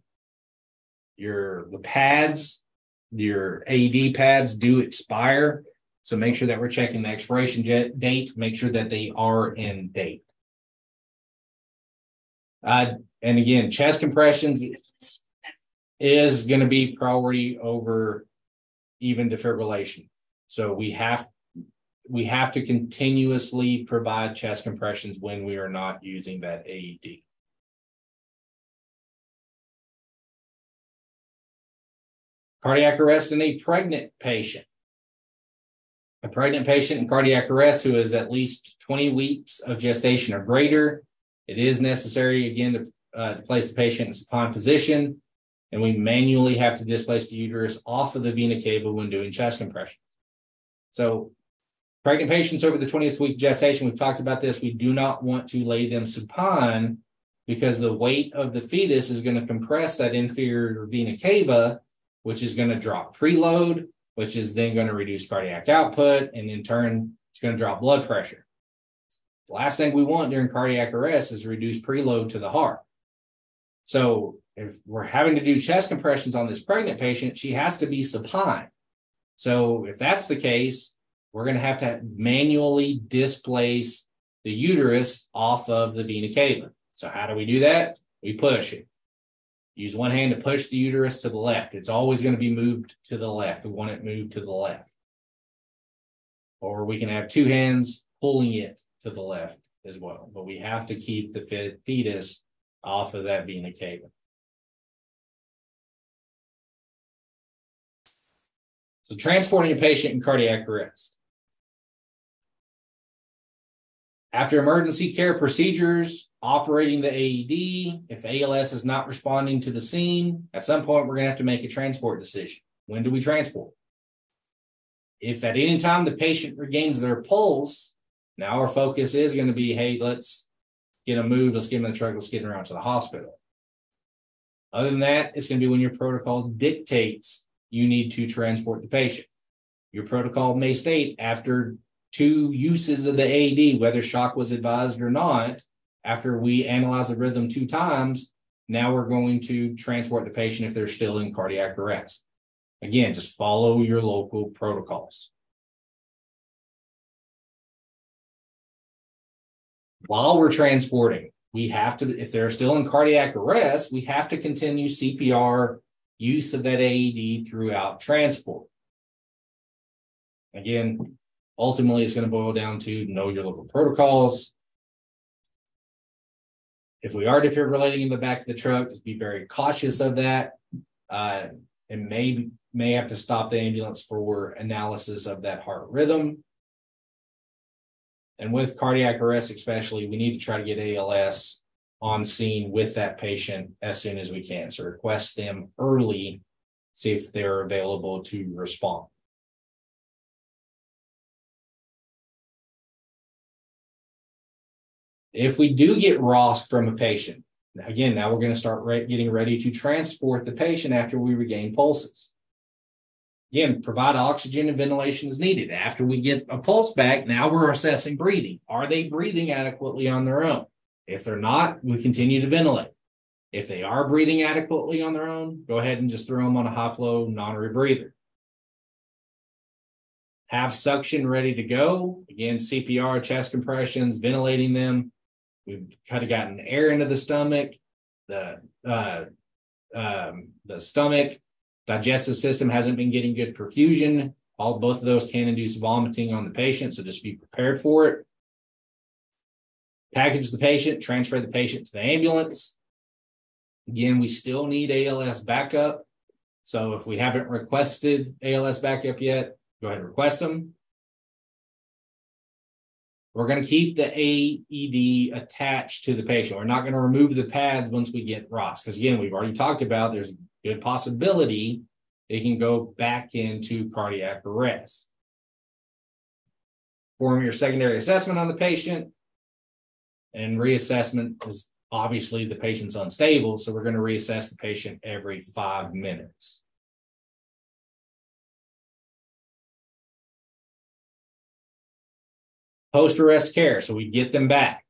Your the pads, your AED pads do expire. So make sure that we're checking the expiration jet date, make sure that they are in date. Uh, and again, chest compressions is going to be priority over even defibrillation. So we have we have to continuously provide chest compressions when we are not using that AED. Cardiac arrest in a pregnant patient. A pregnant patient in cardiac arrest who is at least 20 weeks of gestation or greater. It is necessary again to, uh, to place the patient in supine position, and we manually have to displace the uterus off of the vena cava when doing chest compressions. So, pregnant patients over the 20th week gestation, we've talked about this. We do not want to lay them supine because the weight of the fetus is going to compress that inferior vena cava which is going to drop preload, which is then going to reduce cardiac output, and in turn, it's going to drop blood pressure. The last thing we want during cardiac arrest is reduce preload to the heart. So if we're having to do chest compressions on this pregnant patient, she has to be supine. So if that's the case, we're going to have to manually displace the uterus off of the vena cava. So how do we do that? We push it. Use one hand to push the uterus to the left. It's always going to be moved to the left. We want it moved to the left. Or we can have two hands pulling it to the left as well. But we have to keep the fetus off of that vena cava. So transporting a patient in cardiac arrest. After emergency care procedures, operating the AED, if ALS is not responding to the scene, at some point we're going to have to make a transport decision. When do we transport? If at any time the patient regains their pulse, now our focus is going to be hey, let's get a move, let's get them in the truck, let's get them around to the hospital. Other than that, it's going to be when your protocol dictates you need to transport the patient. Your protocol may state after two uses of the AED, whether shock was advised or not, after we analyze the rhythm two times, now we're going to transport the patient if they're still in cardiac arrest. Again, just follow your local protocols. While we're transporting, we have to, if they're still in cardiac arrest, we have to continue CPR use of that AED throughout transport. Again, ultimately it's going to boil down to know your local protocols. If we are defibrillating in the back of the truck, just be very cautious of that. Uh, and may may have to stop the ambulance for analysis of that heart rhythm. And with cardiac arrest, especially, we need to try to get ALS on scene with that patient as soon as we can. So request them early, see if they're available to respond. If we do get ROSC from a patient, again, now we're going to start getting ready to transport the patient after we regain pulses. Again, provide oxygen and ventilation as needed. After we get a pulse back, now we're assessing breathing. Are they breathing adequately on their own? If they're not, we continue to ventilate. If they are breathing adequately on their own, go ahead and just throw them on a high flow non rebreather. Have suction ready to go. Again, CPR, chest compressions, ventilating them. We've kind of gotten air into the stomach, the uh, um, the stomach, digestive system hasn't been getting good perfusion. All both of those can induce vomiting on the patient, so just be prepared for it. Package the patient, transfer the patient to the ambulance. Again, we still need ALS backup. So if we haven't requested ALS backup yet, go ahead and request them. We're going to keep the AED attached to the patient. We're not going to remove the pads once we get ROSC. Because again, we've already talked about there's a good possibility it can go back into cardiac arrest. Form your secondary assessment on the patient. And reassessment is obviously the patient's unstable, so we're going to reassess the patient every five minutes. Post arrest care, so we get them back.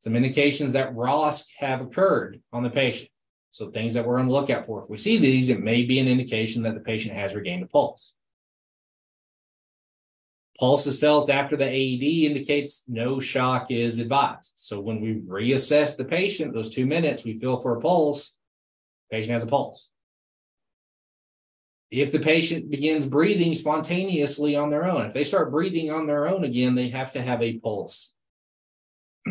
Some indications that ROSC have occurred on the patient. So things that we're on the lookout for. If we see these, it may be an indication that the patient has regained a pulse. Pulse is felt after the AED indicates no shock is advised. So when we reassess the patient, those two minutes, we feel for a pulse, patient has a pulse. If the patient begins breathing spontaneously on their own, if they start breathing on their own again, they have to have a pulse.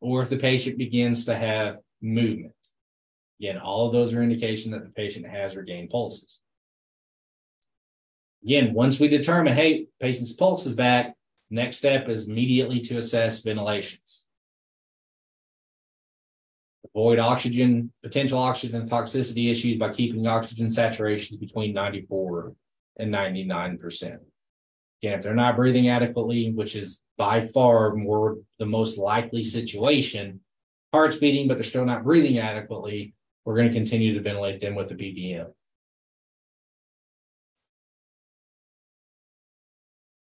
or if the patient begins to have movement. Again, all of those are indication that the patient has regained pulses. Again, once we determine, hey, patient's pulse is back, next step is immediately to assess ventilations. Avoid oxygen, potential oxygen toxicity issues by keeping oxygen saturations between 94 and 99%. Again, if they're not breathing adequately, which is by far more the most likely situation, heart's beating, but they're still not breathing adequately, we're going to continue to ventilate them with the BVM.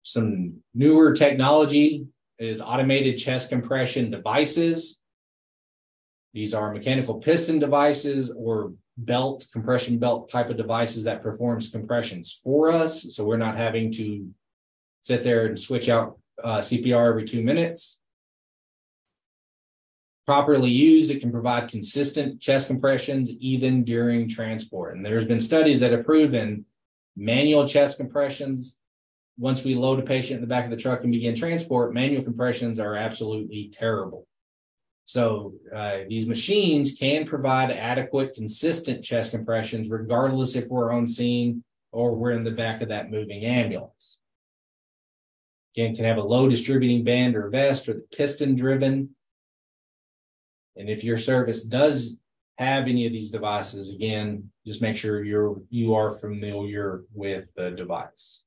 Some newer technology is automated chest compression devices. These are mechanical piston devices or belt, compression belt type of devices that performs compressions for us. So we're not having to sit there and switch out uh, CPR every two minutes. Properly used, it can provide consistent chest compressions even during transport. And there's been studies that have proven manual chest compressions, once we load a patient in the back of the truck and begin transport, manual compressions are absolutely terrible. So uh, these machines can provide adequate, consistent chest compressions, regardless if we're on scene or we're in the back of that moving ambulance. Again, can have a low distributing band or vest or the piston driven. And if your service does have any of these devices, again, just make sure you're you are familiar with the device.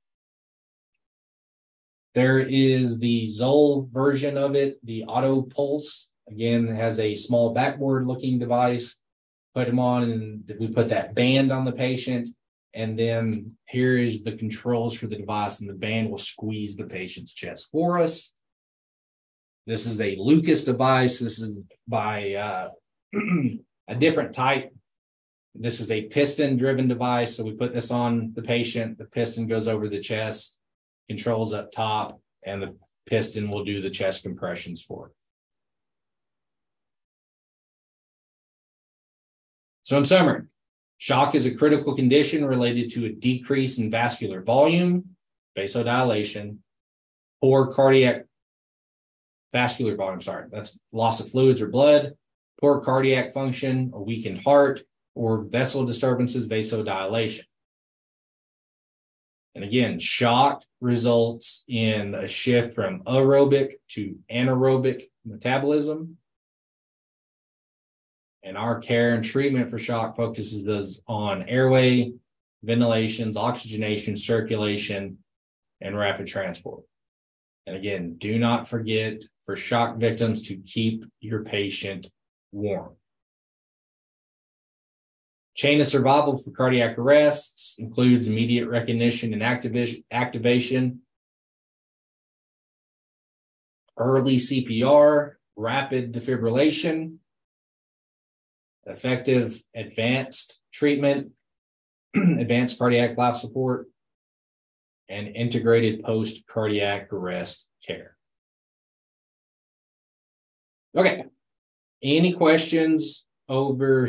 There is the Zoll version of it, the AutoPulse. Again, has a small backboard looking device. Put them on, and we put that band on the patient. And then here is the controls for the device, and the band will squeeze the patient's chest for us. This is a Lucas device. This is by uh, a different type. This is a piston driven device. So we put this on the patient. The piston goes over the chest, controls up top, and the piston will do the chest compressions for it. So, in summary, shock is a critical condition related to a decrease in vascular volume, vasodilation, poor cardiac vascular volume, sorry, that's loss of fluids or blood, poor cardiac function, a weakened heart, or vessel disturbances, vasodilation. And again, shock results in a shift from aerobic to anaerobic metabolism. And our care and treatment for shock focuses on airway, ventilations, oxygenation, circulation, and rapid transport. And again, do not forget for shock victims to keep your patient warm. Chain of survival for cardiac arrests includes immediate recognition and activation, activation, early CPR, rapid defibrillation, effective advanced treatment, advanced cardiac life support, and integrated post cardiac arrest care. Okay. Any questions over